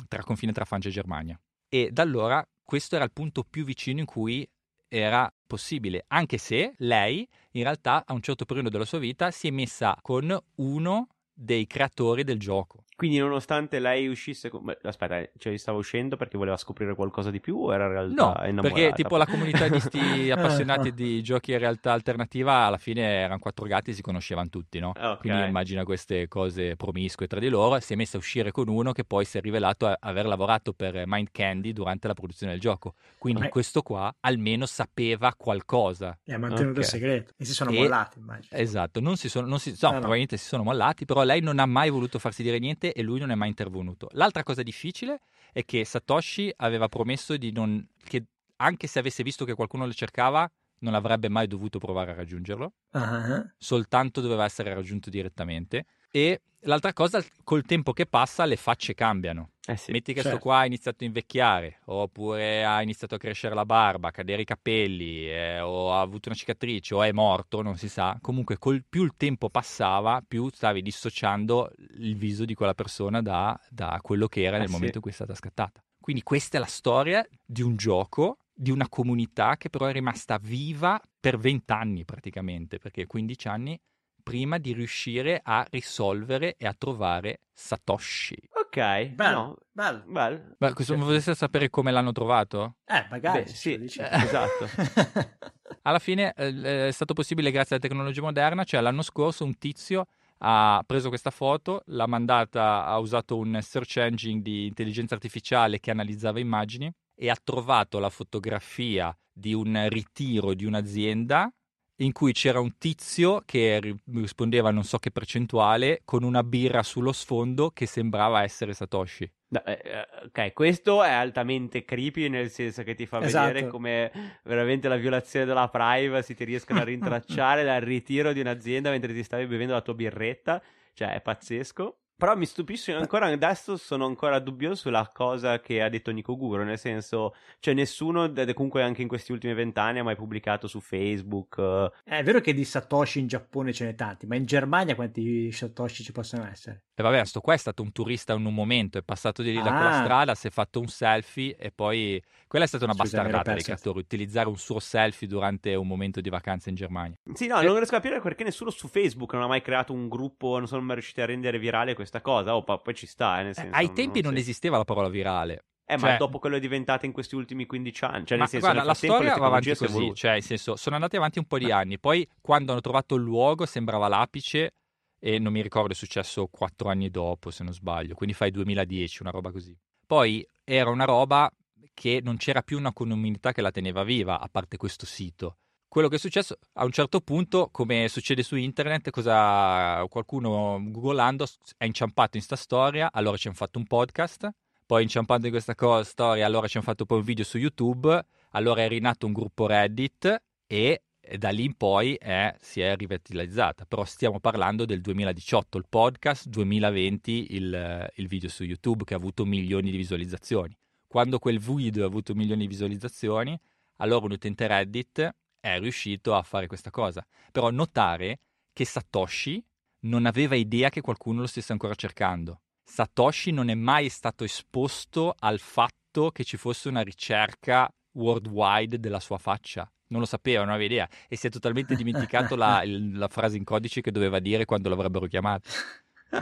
S2: tra confine tra Francia e Germania. E da allora questo era il punto più vicino in cui era possibile, anche se lei in realtà a un certo periodo della sua vita si è messa con uno dei creatori del gioco.
S1: Quindi, nonostante lei uscisse. con- Aspetta, cioè stava uscendo perché voleva scoprire qualcosa di più o era in realtà
S2: No,
S1: innamorata?
S2: perché tipo la comunità di sti appassionati di giochi in realtà alternativa alla fine erano quattro gatti e si conoscevano tutti, no?
S1: Ok.
S2: Quindi immagina queste cose promiscue tra di loro. Si è messa a uscire con uno che poi si è rivelato a- aver lavorato per Mind Candy durante la produzione del gioco. Quindi
S3: Ok.
S2: questo qua almeno sapeva qualcosa.
S3: E ha mantenuto il
S1: Ok.
S3: segreto. E si sono
S2: E-
S3: mollati, immagino.
S2: Esatto, non si sono, non si, no,
S3: Ah, no.
S2: probabilmente si sono mollati, però lei non ha mai voluto farsi dire niente e lui non è mai intervenuto. L'altra cosa difficile è che Satoshi aveva promesso di non, che anche se avesse visto che qualcuno lo cercava, non avrebbe mai dovuto provare a raggiungerlo,
S3: Ah,
S2: soltanto doveva essere raggiunto direttamente. E l'altra cosa, col tempo che passa, le facce cambiano.
S1: Eh sì.
S2: Metti che
S3: certo.
S2: sto qua ha iniziato a invecchiare, oppure ha iniziato a crescere la barba, a cadere i capelli, eh, o ha avuto una cicatrice, o è morto, non si sa. Comunque, col più il tempo passava, più stavi dissociando il viso di quella persona da, da quello che era
S1: Eh
S2: nel
S1: sì.
S2: momento in cui è stata scattata. Quindi questa è la storia di un gioco, di una comunità che però è rimasta viva per 20 anni praticamente, perché 15 anni prima di riuscire a risolvere e a trovare Satoshi.
S1: Ok,
S3: bello,
S1: no,
S3: bello.
S1: bello.
S2: Ma questo,
S3: Sì.
S2: volete sapere come l'hanno trovato?
S3: Eh, magari.
S1: Beh, sì,
S3: dici.
S1: esatto.
S2: Alla fine eh, è stato possibile grazie alla tecnologia moderna, cioè l'anno scorso un tizio ha preso questa foto, l'ha mandata, ha usato un search engine di intelligenza artificiale che analizzava immagini e ha trovato la fotografia di un ritiro di un'azienda in cui c'era un tizio che ri- rispondeva a non so che percentuale con una birra sullo sfondo che sembrava essere Satoshi.
S1: Eh, ok, questo è altamente creepy nel senso che ti fa
S3: Esatto.
S1: vedere come veramente la violazione della privacy ti riescono a rintracciare dal ritiro di un'azienda mentre ti stavi bevendo la tua birretta. Cioè, è pazzesco. Però mi stupisce ancora adesso, sono ancora dubbioso sulla cosa che ha detto Nico Guro, nel senso, cioè nessuno, comunque anche in questi ultimi vent'anni, ha mai pubblicato su Facebook. Eh.
S3: È vero che di Satoshi in Giappone ce n'è tanti, ma in Germania quanti Satoshi ci possono essere?
S2: E vabbè, sto qua è stato un turista in un momento, è passato di lì da quella
S3: Ah.
S2: strada, si è fatto un selfie e poi... Quella è stata una
S3: Scusa,
S2: bastardata dei creatori, utilizzare un suo selfie durante un momento di vacanza in Germania.
S1: Sì, no,
S2: Eh.
S1: non riesco a capire perché nessuno su Facebook non ha mai creato un gruppo, non sono mai riusciti a rendere virale questa cosa. Oh, poi ci sta, eh,
S2: Eh,
S1: senso.
S2: ai tempi non
S1: sì.
S2: esisteva la parola virale.
S1: Eh, ma
S2: cioè-
S1: dopo quello è diventata in questi ultimi 15 anni. Cioè,
S2: Ma
S1: nel senso,
S2: guarda,
S1: nel
S2: la storia va avanti così, cioè, nel senso, sono andati avanti un po' di anni, poi quando hanno trovato il luogo sembrava l'apice e non mi ricordo, è successo quattro anni dopo, se non sbaglio, quindi fai 2010, una roba così. Poi era una roba che non c'era più una comunità che la teneva viva, a parte questo sito. Quello che è successo a un certo punto, come succede su internet, cosa qualcuno googolando è inciampato in sta storia, allora ci hanno fatto un podcast, poi inciampando in questa co- storia, allora ci hanno fatto poi un video su YouTube, allora è rinato un gruppo Reddit e da lì in poi è- si è rivitalizzata. Però stiamo parlando del 2018, il podcast, 2020 il, il video su YouTube che ha avuto milioni di visualizzazioni. Quando quel video ha avuto milioni di visualizzazioni, allora un utente Reddit è riuscito a fare questa cosa. Però notare che Satoshi non aveva idea che qualcuno lo stesse ancora cercando. Satoshi non è mai stato esposto al fatto che ci fosse una ricerca worldwide della sua faccia. Non lo sapeva, non aveva idea e si è totalmente dimenticato la, la frase in codice che doveva dire quando l'avrebbero chiamato.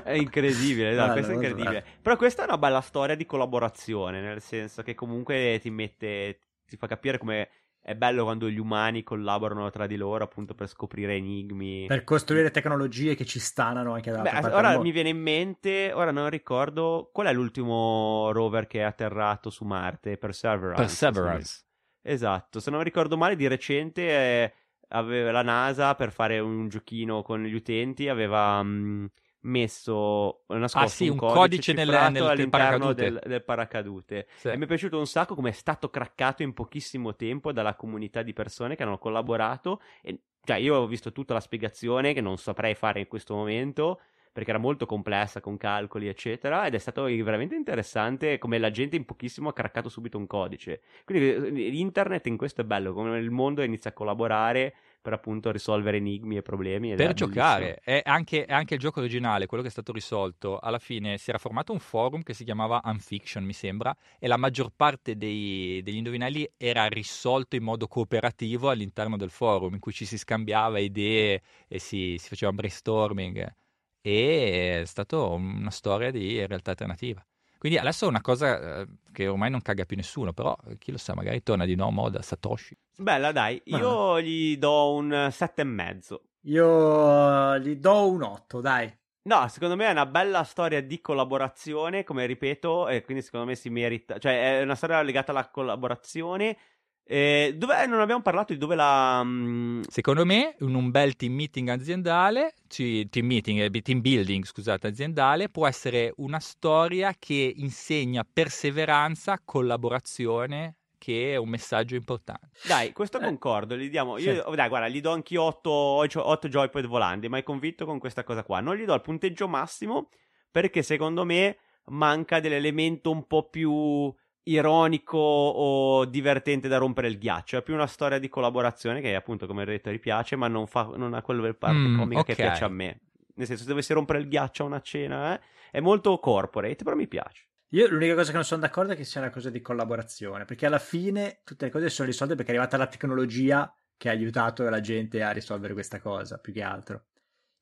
S1: È incredibile, no,
S3: Guarda,
S1: questo è incredibile. Però questa è una bella storia di collaborazione, nel senso che comunque ti mette, ti fa capire come è bello quando gli umani collaborano tra di loro appunto per scoprire enigmi.
S3: Per costruire tecnologie che ci stanano anche
S1: Beh,
S3: dall'altra parte
S1: ora mi viene in mente, ora non ricordo, qual è l'ultimo rover che è atterrato su Marte? Perseverance.
S2: Perseverance.
S1: Esatto, se non ricordo male, di recente eh, aveva, la NASA per fare un giochino con gli utenti aveva mh, messo nascosto
S2: Ah, sì,
S1: un,
S2: un
S1: codice,
S2: codice nel- nel-
S1: all'interno
S2: paracadute.
S1: del, del paracadute.
S2: Sì.
S1: E mi è piaciuto un sacco come è stato craccato in pochissimo tempo dalla comunità di persone che hanno collaborato. E, cioè, io ho visto tutta la spiegazione che non saprei fare in questo momento perché era molto complessa con calcoli, eccetera. Ed è stato veramente interessante come la gente in pochissimo ha craccato subito un codice. Quindi eh, internet in questo è bello, come il mondo inizia a collaborare per appunto risolvere enigmi e problemi.
S2: per
S1: è
S2: giocare. È anche, è anche il gioco originale, quello che è stato risolto. Alla fine si era formato un forum che si chiamava Unfiction, mi sembra, e la maggior parte dei- degli indovinelli era risolto in modo cooperativo all'interno del forum, in cui ci si scambiava idee e si, si faceva brainstorming. E è stata una storia di realtà alternativa. Quindi adesso è una cosa eh, che ormai non caga più nessuno, però eh, chi lo sa, magari torna di nuovo moda Satoshi.
S1: Bella, dai, io gli do un sette e mezzo.
S3: Io gli do un 8, dai.
S1: No, secondo me è una bella storia di collaborazione, come ripeto, e quindi secondo me si merita, cioè è una storia legata alla collaborazione. Eh, dove non abbiamo parlato di dove la mm,
S2: Secondo me, in un bel team meeting aziendale, ci- team meeting, eh, team building, scusate, aziendale, può essere una storia che insegna perseveranza, collaborazione, che è un messaggio importante.
S1: Dai, questo
S3: Eh,
S1: concordo, gli diamo
S3: sì.
S1: io, dai, guarda, gli do anch'io 8, 8 joypad volanti, mai convinto con questa cosa qua. Non gli do il punteggio massimo perché secondo me manca dell'elemento un po' più ironico o divertente da rompere il ghiaccio. È più una storia di collaborazione che appunto, come ho detto, ripiace, ma non, fa, non ha quella parte
S2: Mm,
S1: comica che
S2: ok.
S1: piace a me. Nel senso, se dovessi rompere il ghiaccio a una cena, eh, è molto corporate, però mi piace.
S3: Io l'unica cosa che non sono d'accordo è che sia una cosa di collaborazione, perché alla fine tutte le cose sono risolte perché è arrivata la tecnologia che ha aiutato la gente a risolvere questa cosa, più che altro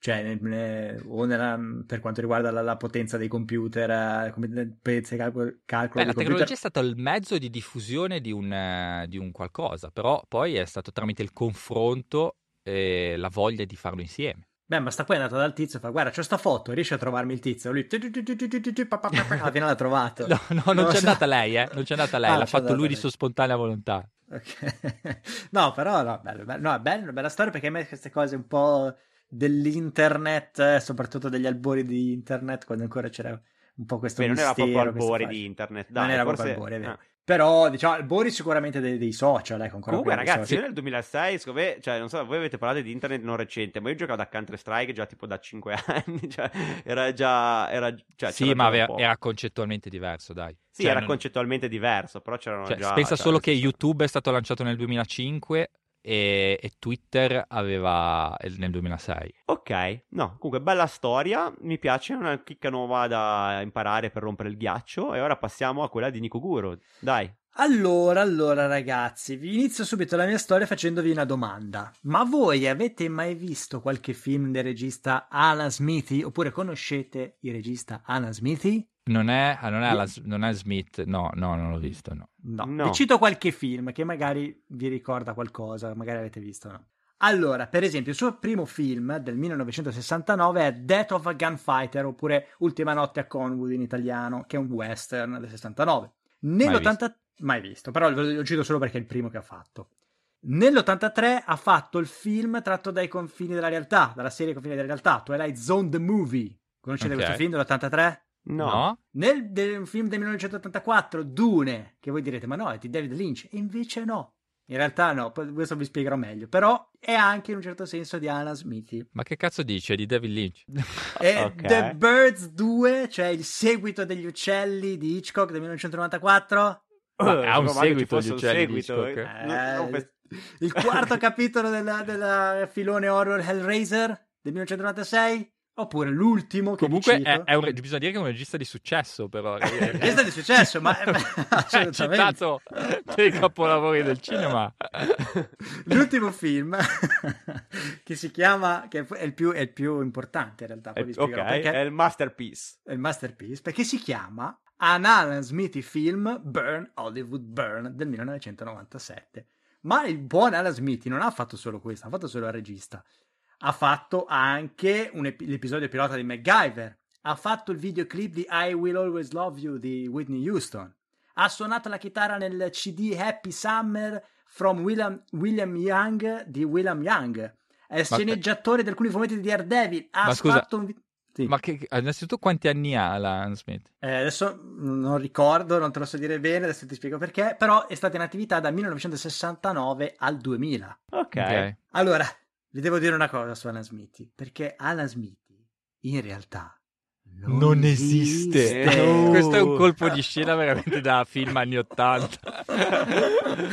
S3: cioè o nella, per quanto riguarda la, la potenza dei computer, eh, come, eh, pezzi, calcolo, calcolo
S2: Beh, la tecnologia
S3: computer.
S2: è stato il mezzo di diffusione di un, eh, di un, qualcosa, però poi è stato tramite il confronto e la voglia di farlo insieme.
S3: Beh, ma sta poi è andata dal tizio e fa guarda c'è sta foto, riesce a trovarmi il tizio? Lui alla fine l'ha trovato.
S2: No, no, non c'è andata lei, eh, non c'è andata lei,
S3: ah,
S2: l'ha fatto lui di sua spontanea volontà.
S3: no, però no, bello, bello, no, è bella, bella storia perché a me queste cose un po' dell'internet, eh, soprattutto degli albori di internet, quando ancora c'era un po' questo
S1: Beh, non era
S3: mistero,
S1: proprio
S3: cose.
S1: di internet,
S3: Non
S1: dai,
S3: era
S1: forse...
S3: proprio vero.
S1: ah.
S3: Però, diciamo, il Boris sicuramente dei, dei social, ecco, ancora
S1: Comunque, ragazzi, io nel 2006, secondo me, cioè, non so, voi avete parlato di internet non recente, ma io giocavo da Counter Strike già tipo da 5 anni, cioè, era già, era, cioè,
S2: sì, ma aveva- era concettualmente diverso, dai.
S1: Sì,
S2: Cioè,
S1: era
S2: non-
S1: concettualmente diverso, però c'erano
S2: cioè,
S1: già...
S2: pensa
S1: cioè,
S2: solo che YouTube è stato lanciato nel 2005 e, e Twitter aveva nel 2006.
S1: Ok, no, comunque bella storia, mi piace, una chicca nuova da imparare per rompere il ghiaccio e ora passiamo a quella di Nikoguro, dai.
S3: Allora, allora ragazzi, vi inizio subito la mia storia facendovi una domanda. Ma voi avete mai visto qualche film del regista Alan Smithy? Oppure conoscete il regista Alan Smithy?
S2: Non è, ah, non è, alla- non è Smith, no, no, non l'ho visto, no.
S3: No.
S1: No.
S3: Vi cito qualche film che magari vi ricorda qualcosa, magari avete visto no. Allora, per esempio, il suo primo film del 1969 è Death of a Gunfighter, oppure Ultima notte a Conwood in italiano, che è un western del 69. Nell'80... Mai visto, però lo cito solo perché è il primo che ha fatto. Nell'83 ha fatto il film tratto dai confini della realtà, dalla serie Confini della realtà, Twilight Zone The Movie. Conoscete
S2: Ok.
S3: questo film dell'83?
S1: No.
S3: Nel del film del 1984, Dune, che voi direte, ma no, è di David Lynch. E invece no. In realtà no, questo vi spiegherò meglio. Però è anche in un certo senso di Alan Smithy.
S2: Ma che cazzo dice di David Lynch?
S3: È
S1: Ok.
S3: The Birds 2, cioè il seguito degli uccelli di Hitchcock del 1994.
S2: Ma
S1: Eh,
S2: ha un seguito, gli
S1: un
S2: uccelli di
S1: seguito,
S2: Hitchcock?
S1: eh.
S3: Eh,
S1: pe-
S3: il quarto capitolo della filone horror Hellraiser del 1996. Oppure l'ultimo che
S2: Comunque è, è un, bisogna dire che è un regista di successo, però.
S3: È di successo, ma
S2: ha citato dei capolavori del cinema.
S3: L'ultimo film che si chiama, che è il più, è il più importante in realtà, vi
S1: Eh, ok, è il masterpiece.
S3: è il masterpiece, perché si chiama An Alan Smithy Film Burn Hollywood Burn del 1997. Ma il buon Alan Smithy non ha fatto solo questo, ha fatto solo il regista. Ha fatto anche ep- l'episodio pilota di MacGyver. Ha fatto il videoclip di I Will Always Love You di Whitney Houston. Ha suonato la chitarra nel CD Happy Summer from William, William Young di William Young. È sceneggiatore di alcuni fumetti di Daredevil. Ha
S2: Ma scusa,
S3: fatto un Sì.
S2: Ma che, innanzitutto quanti anni ha Alan Smith?
S3: Eh, adesso non ricordo, non te lo so dire bene, adesso ti spiego perché, però è stata in attività dal 1969 al 2000.
S1: Ok.
S2: Ok.
S3: Allora, vi devo dire una cosa su Alan Smithy, perché Alan Smithy in realtà non,
S2: Non esiste.
S1: No.
S2: Questo è un colpo di scena veramente da film anni 80.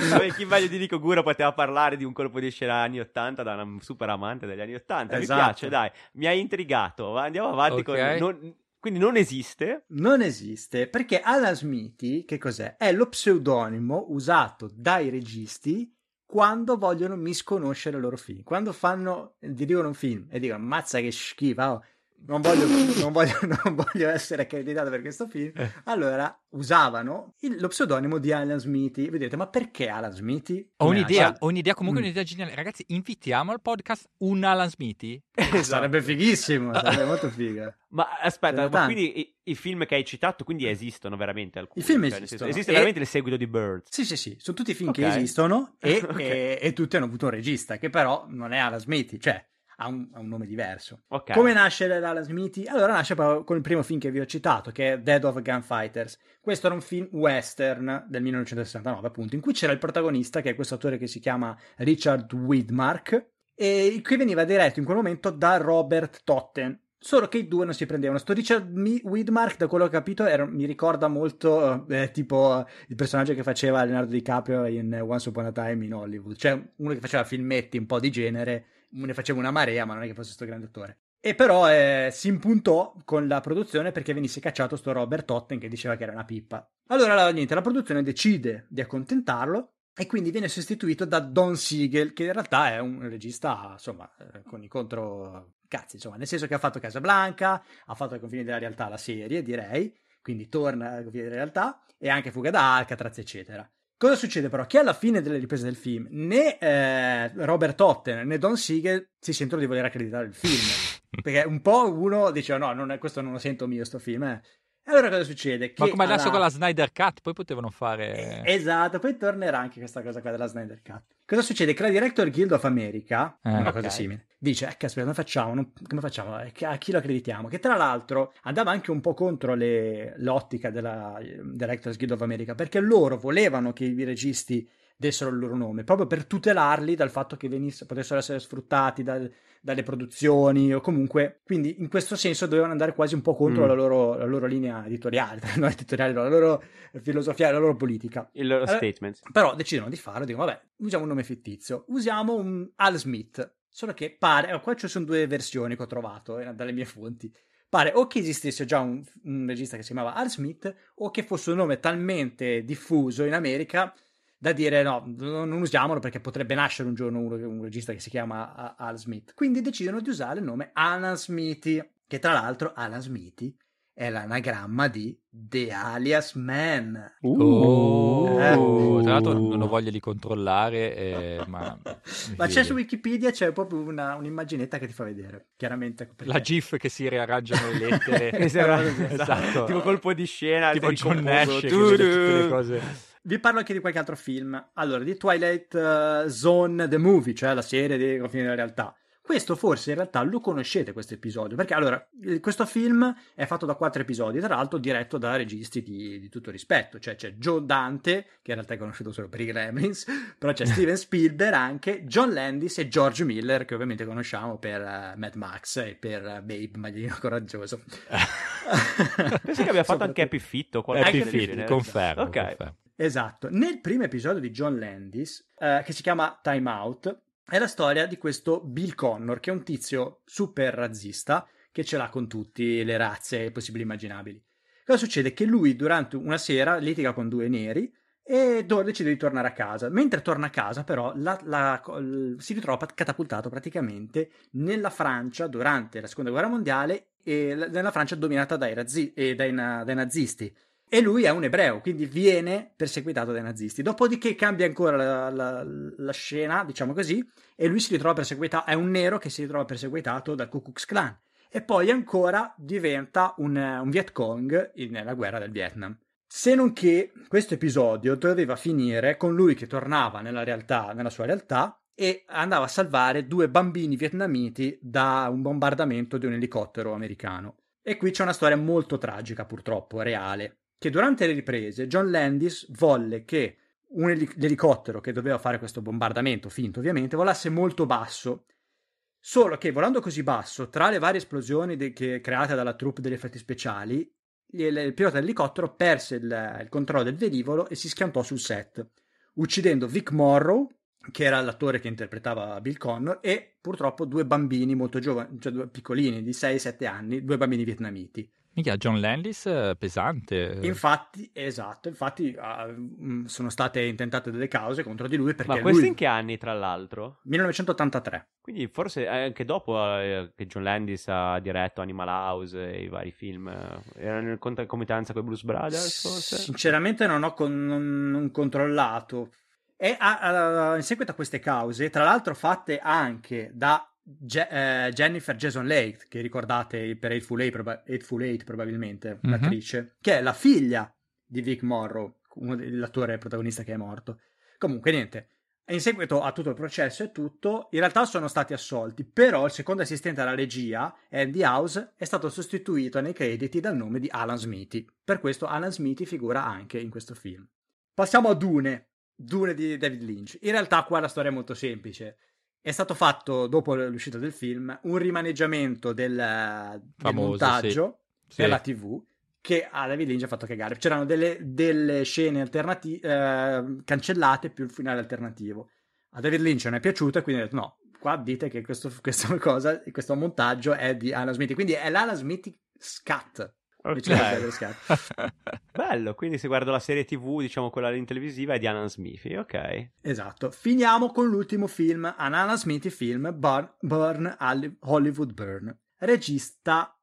S1: Vabbè, chi meglio di Nico Gura poteva parlare di un colpo di scena anni 80 da un super amante degli anni 80.
S3: Esatto.
S1: Mi piace, dai, mi ha intrigato. Andiamo avanti
S2: Ok.
S1: con... non- quindi non esiste.
S3: Non esiste perché Alan Smithy, che cos'è? È lo pseudonimo usato dai registi quando vogliono misconoscere i loro film. Quando fanno, dirigono un film e dicono mazza che schifo, oh, non, voglio, non, voglio, non voglio essere accreditato per questo film,
S1: Eh.
S3: allora usavano il- lo pseudonimo di Alan Smithy. Vedete, ma perché Alan Smithy?
S2: Ho un'idea, ho un'idea, comunque
S3: Mm.
S2: un'idea geniale. Ragazzi, invitiamo al podcast un Alan Smithy.
S1: Esatto.
S3: Sarebbe fighissimo, sarebbe molto figo.
S1: Ma aspetta, ma quindi i, i film che hai citato quindi esistono veramente alcuni?
S3: I film
S1: Cioè,
S3: esistono.
S1: senso, esiste
S3: E-
S1: veramente il seguito di Birds.
S3: Sì, sì, sì, sono tutti film
S1: Ok.
S3: che esistono e,
S1: Ok.
S3: e- e tutti hanno avuto un regista che però non è Alan Smithy, cioè ha un, ha un nome diverso.
S1: Ok.
S3: Come nasce l'Alan Smithy? Allora nasce proprio con il primo film che vi ho citato, che è Dead of Gunfighters. Questo era un film western del 1969, appunto, in cui c'era il protagonista, che è questo attore che si chiama Richard Widmark, e che veniva diretto in quel momento da Robert Totten. Solo che i due non si prendevano. Sto Richard Widmark, da quello che ho capito, era- mi ricorda molto eh, tipo il personaggio che faceva Leonardo DiCaprio in Once Upon a Time in Hollywood. Cioè uno che faceva filmetti un po' di genere, ne faceva una marea, ma non è che fosse questo grande attore. E però eh, si impuntò con la produzione perché venisse cacciato sto Robert Totten che diceva che era una pippa. Allora la- niente, la produzione decide di accontentarlo e quindi viene sostituito da Don Siegel, che in realtà è un regista, insomma, eh, con i contro cazzi, insomma, nel senso che ha fatto Casablanca, ha fatto ai confini della realtà la serie, direi, quindi torna ai confini della realtà e anche Fuga da Alcatraz, eccetera. Cosa succede però? Che alla fine delle riprese del film né eh, Robert Totten né Don Siegel si sentono di voler accreditare il film. Perché un po' uno dice: No, non è, questo non lo sento mio, sto film. eh." Allora cosa succede?
S2: Che Ma come adesso
S3: alla...
S2: con la Snyder Cut, poi potevano fare...
S3: Eh, esatto, poi tornerà anche questa cosa qua della Snyder Cut. Cosa succede? Che la Director Guild of America, eh, una okay. cosa simile, dice, eh, caspita, come facciamo? Non, come facciamo? Eh, a chi lo accreditiamo? Che tra l'altro andava anche un po' contro le, l'ottica della Directors Guild of America, perché loro volevano che i registi dessero il loro nome, proprio per tutelarli dal fatto che venisse, potessero essere sfruttati dal, dalle produzioni o comunque, quindi in questo senso dovevano andare quasi un po' contro mm. la, loro, la, loro, linea editoriale, no, editoriale no, la loro filosofia, la loro politica.
S1: Il loro allora, statement.
S3: Però decidono di farlo, dicono vabbè, usiamo un nome fittizio, usiamo un Al Smith, solo che pare, qua ci sono due versioni che ho trovato eh, dalle mie fonti, pare o che esistesse già un, un regista che si chiamava Al Smith o che fosse un nome talmente diffuso in America da dire no, non usiamolo perché potrebbe nascere un giorno un, un regista che si chiama Al Smith. Quindi decidono di usare il nome Alan Smithy, che tra l'altro Alan Smithy è l'anagramma di The Alias Man.
S2: Uh, oh, eh. Tra l'altro non ho voglia di controllare, eh, ma...
S3: ma c'è su Wikipedia, c'è proprio una, un'immaginetta che ti fa vedere, chiaramente.
S2: Perché... La GIF che si riarrangiano le lettere.
S1: esatto. esatto. Tipo colpo di scena.
S2: Tipo John Nash, tutte le cose
S3: vi parlo anche di qualche altro film. Allora, di Twilight uh, Zone The Movie, cioè la serie di Confini della Realtà. Questo forse in realtà lo conoscete questo episodio, perché allora questo film è fatto da quattro episodi, tra l'altro diretto da registi di, di tutto rispetto, cioè c'è Joe Dante, che in realtà è conosciuto solo per i Gremlins, però c'è Steven Spielberg anche, John Landis e George Miller, che ovviamente conosciamo per uh, Mad Max e per uh, Babe, Maglino Coraggioso.
S1: Penso che abbia fatto anche Happy Fitto.
S2: Happy Fit, confermo. Ok. Confermo.
S3: Esatto. Nel primo episodio di John Landis, eh, che si chiama Time Out, è la storia di questo Bill Connor, che è un tizio super razzista, che ce l'ha con tutte le razze possibili e immaginabili. Cosa succede? Che lui durante una sera litiga con due neri e decide di tornare a casa. Mentre torna a casa, però, la, la, si ritrova catapultato praticamente nella Francia durante la seconda guerra mondiale e nella Francia dominata dai, razzi- dai, dai nazisti. E lui è un ebreo, quindi viene perseguitato dai nazisti. Dopodiché cambia ancora la, la, la, scena, diciamo così, e lui si ritrova perseguitato, è un nero che si ritrova perseguitato dal Ku Klux Klan. E poi ancora diventa un, un Viet Cong nella guerra del Vietnam. Se non che questo episodio doveva finire con lui che tornava nella realtà, nella sua realtà, e andava a salvare due bambini vietnamiti da un bombardamento di un elicottero americano. E qui c'è una storia molto tragica, purtroppo, reale che durante le riprese John Landis volle che un el- l'elicottero che doveva fare questo bombardamento, finto ovviamente, volasse molto basso. Solo che volando così basso, tra le varie esplosioni de- che, create dalla troupe degli effetti speciali, il, il pilota dell'elicottero perse il, il controllo del velivolo e si schiantò sul set, uccidendo Vic Morrow, che era l'attore che interpretava Bill Connor, e purtroppo due bambini molto giovani, cioè due piccolini di 6-7 anni, due bambini vietnamiti.
S2: Mica John Landis eh, pesante.
S3: Infatti, esatto, infatti uh, sono state intentate delle cause contro di lui perché
S1: Ma questi
S3: lui...
S1: in che anni tra l'altro?
S3: 1983.
S1: Quindi forse anche dopo eh, che John Landis ha diretto Animal House e i vari film, eh, erano in concomitanza con i Blues Brothers forse?
S3: Sinceramente non ho con... non, non controllato. E a, a, in seguito a queste cause, tra l'altro fatte anche da Je- eh, Jennifer Jason Leigh, che ricordate per Eightful Eight, proba- Eightful Eight probabilmente, mm-hmm. l'attrice, che è la figlia di Vic Morrow, l'attore protagonista che è morto. Comunque, niente. In seguito a tutto il processo e tutto, in realtà sono stati assolti, però il secondo assistente alla regia, Andy House, è stato sostituito nei crediti dal nome di Alan Smithy. Per questo Alan Smithy figura anche in questo film. Passiamo a Dune, Dune di David Lynch. In realtà qua la storia è molto semplice è stato fatto dopo l'uscita del film un rimaneggiamento del, Famoso, del montaggio sì. per la TV che a David Lynch ha fatto cagare. C'erano delle, delle scene alternati- eh, cancellate più il finale alternativo. A David Lynch non è piaciuto e quindi ha detto no, qua dite che questo, questa cosa, questo montaggio è di Alan Smith. Quindi è l'Alan Smith scat
S1: Okay. Bello, quindi se guardo la serie TV, diciamo quella in televisiva, è di Alan Smithy, ok.
S3: Esatto. Finiamo con l'ultimo film, an Alan Smithy film, Burn, Burn Hollywood Burn. Regista...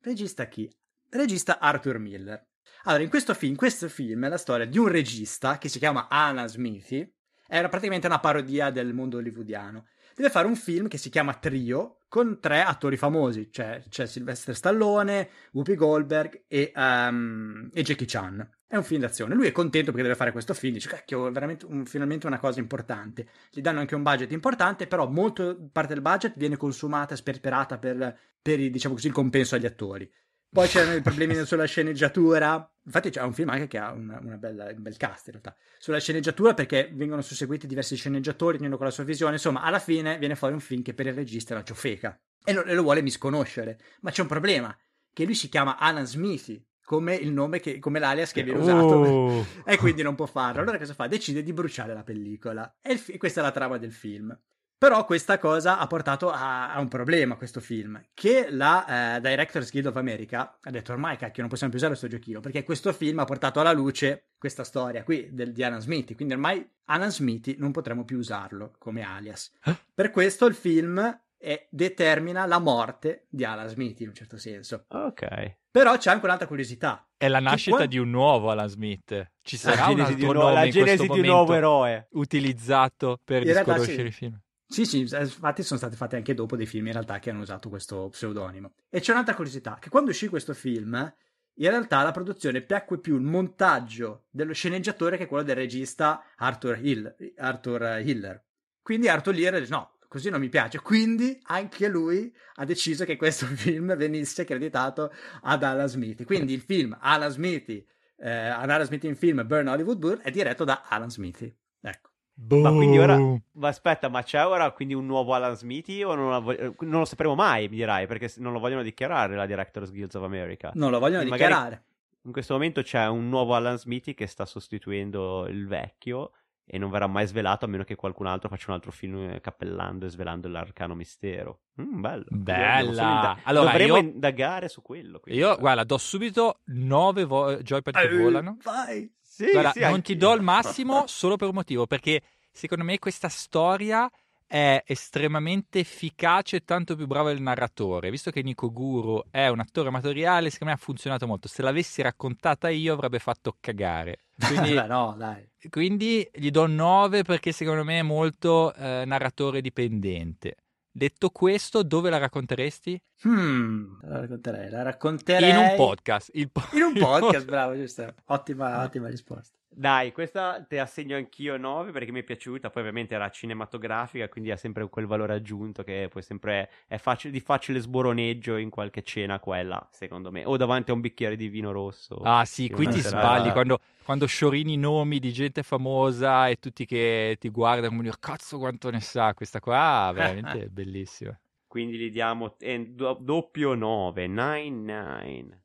S3: Regista chi? Regista Arthur Miller. Allora, in questo film, questo film è la storia di un regista che si chiama Alan Smithy, era praticamente una parodia del mondo hollywoodiano. Deve fare un film che si chiama Trio, con tre attori famosi, cioè c'è Sylvester Stallone, Whoopi Goldberg e, um, e, Jackie Chan. È un film d'azione. Lui è contento perché deve fare questo film, dice cacchio, veramente un, finalmente una cosa importante. Gli danno anche un budget importante, però molto parte del budget viene consumata, sperperata per, per diciamo così, il compenso agli attori. Poi c'erano i problemi sulla sceneggiatura. Infatti c'è un film anche che ha una, una bella, un bel cast in realtà. Sulla sceneggiatura perché vengono susseguiti diversi sceneggiatori, ognuno con la sua visione. Insomma, alla fine viene fuori un film che per il regista è una ciofeca. E lo, e lo vuole misconoscere. Ma c'è un problema, che lui si chiama Alan Smithy, come il nome che, come l'alias che viene usato uh. e quindi non può farlo. Allora cosa fa? Decide di bruciare la pellicola. E fi- questa è la trama del film. Però questa cosa ha portato a, a un problema, questo film, che la eh, Directors Guild of America ha detto ormai cacchio non possiamo più usare questo giochino, perché questo film ha portato alla luce questa storia qui del, di Alan Smithy, quindi ormai Alan Smithy non potremo più usarlo come alias. Eh? Per questo il film è, determina la morte di Alan Smith in un certo senso.
S1: Ok.
S3: Però c'è anche un'altra curiosità.
S2: È la nascita quando... di un nuovo Alan Smith. Ci sarà
S1: la genesi, di un, nuovo, la genesi di un nuovo eroe
S2: utilizzato per in disconoscere
S3: sì.
S2: i film.
S3: Sì, sì, infatti sono stati fatti anche dopo dei film in realtà che hanno usato questo pseudonimo. E c'è un'altra curiosità, che quando uscì questo film, in realtà la produzione piacque più il montaggio dello sceneggiatore che quello del regista Arthur, Hill, Arthur Hiller. Quindi Arthur Hiller dice no, così non mi piace. Quindi anche lui ha deciso che questo film venisse creditato ad Alan Smithy. Quindi il film Alan Smithy, eh, Alan Smithy in film Burn Hollywood Burn è diretto da Alan Smithy. Ecco.
S1: Boom. Ma quindi ora. Ma aspetta, ma c'è ora quindi un nuovo Alan Smithy o non, vo- non, lo sapremo mai, mi dirai, perché non lo vogliono dichiarare la Directors Guild of America.
S3: Non lo vogliono e dichiarare.
S1: In questo momento c'è un nuovo Alan Smithy che sta sostituendo il vecchio e non verrà mai svelato a meno che qualcun altro faccia un altro film eh, cappellando e svelando l'arcano mistero. Mm, bello.
S2: Bella.
S1: Indag- allora, Dovremmo io... indagare su quello.
S2: Io, guarda, do subito nove vo- joypad che volano.
S3: Vai.
S2: Sì, Guarda, sì, non ti do il massimo solo per un motivo, perché secondo me questa storia è estremamente efficace e tanto più bravo il narratore. Visto che Nico Guru è un attore amatoriale, secondo me ha funzionato molto. Se l'avessi raccontata io avrebbe fatto cagare. Quindi,
S3: no, dai.
S2: quindi gli do 9 perché secondo me è molto eh, narratore dipendente. Detto questo, dove la racconteresti?
S3: Hmm, la racconterei, la racconterei...
S2: In un podcast.
S3: Po- in un podcast, bravo, giusto. Ottima, ottima risposta.
S1: Dai, questa te assegno anch'io 9 perché mi è piaciuta, poi ovviamente era cinematografica, quindi ha sempre quel valore aggiunto che poi sempre è facile, di facile sboroneggio in qualche cena quella, secondo me, o davanti a un bicchiere di vino rosso.
S2: Ah sì, qui ti sbagli quando, quando sciorini nomi di gente famosa e tutti che ti guardano come dire cazzo quanto ne sa, questa qua veramente è bellissima.
S1: Quindi gli diamo eh, do, doppio 9, 9-9.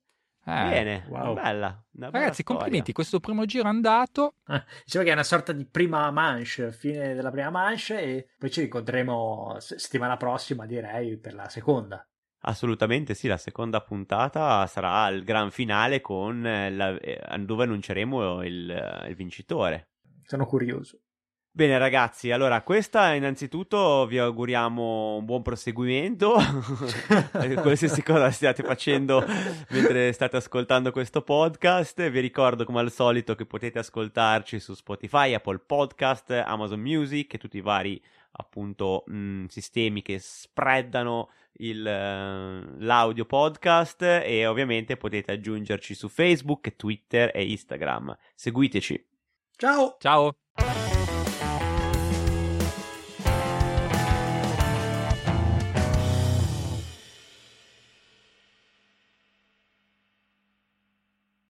S1: Eh, Bene, wow. bella.
S2: Ragazzi, complimenti, questo primo giro è andato.
S3: Eh, diciamo che è una sorta di prima manche, fine della prima manche e poi ci incontremo settimana prossima, direi, per la seconda.
S1: Assolutamente sì, la seconda puntata sarà il gran finale con la, eh, dove annunceremo il, il vincitore.
S3: Sono curioso.
S1: Bene ragazzi, allora questa innanzitutto vi auguriamo un buon proseguimento, qualsiasi cosa stiate facendo mentre state ascoltando questo podcast. Vi ricordo come al solito che potete ascoltarci su Spotify, Apple Podcast, Amazon Music e tutti i vari appunto mh, sistemi che spreadano il, uh, l'audio podcast e ovviamente potete aggiungerci su Facebook, Twitter e Instagram. Seguiteci.
S3: Ciao!
S2: Ciao!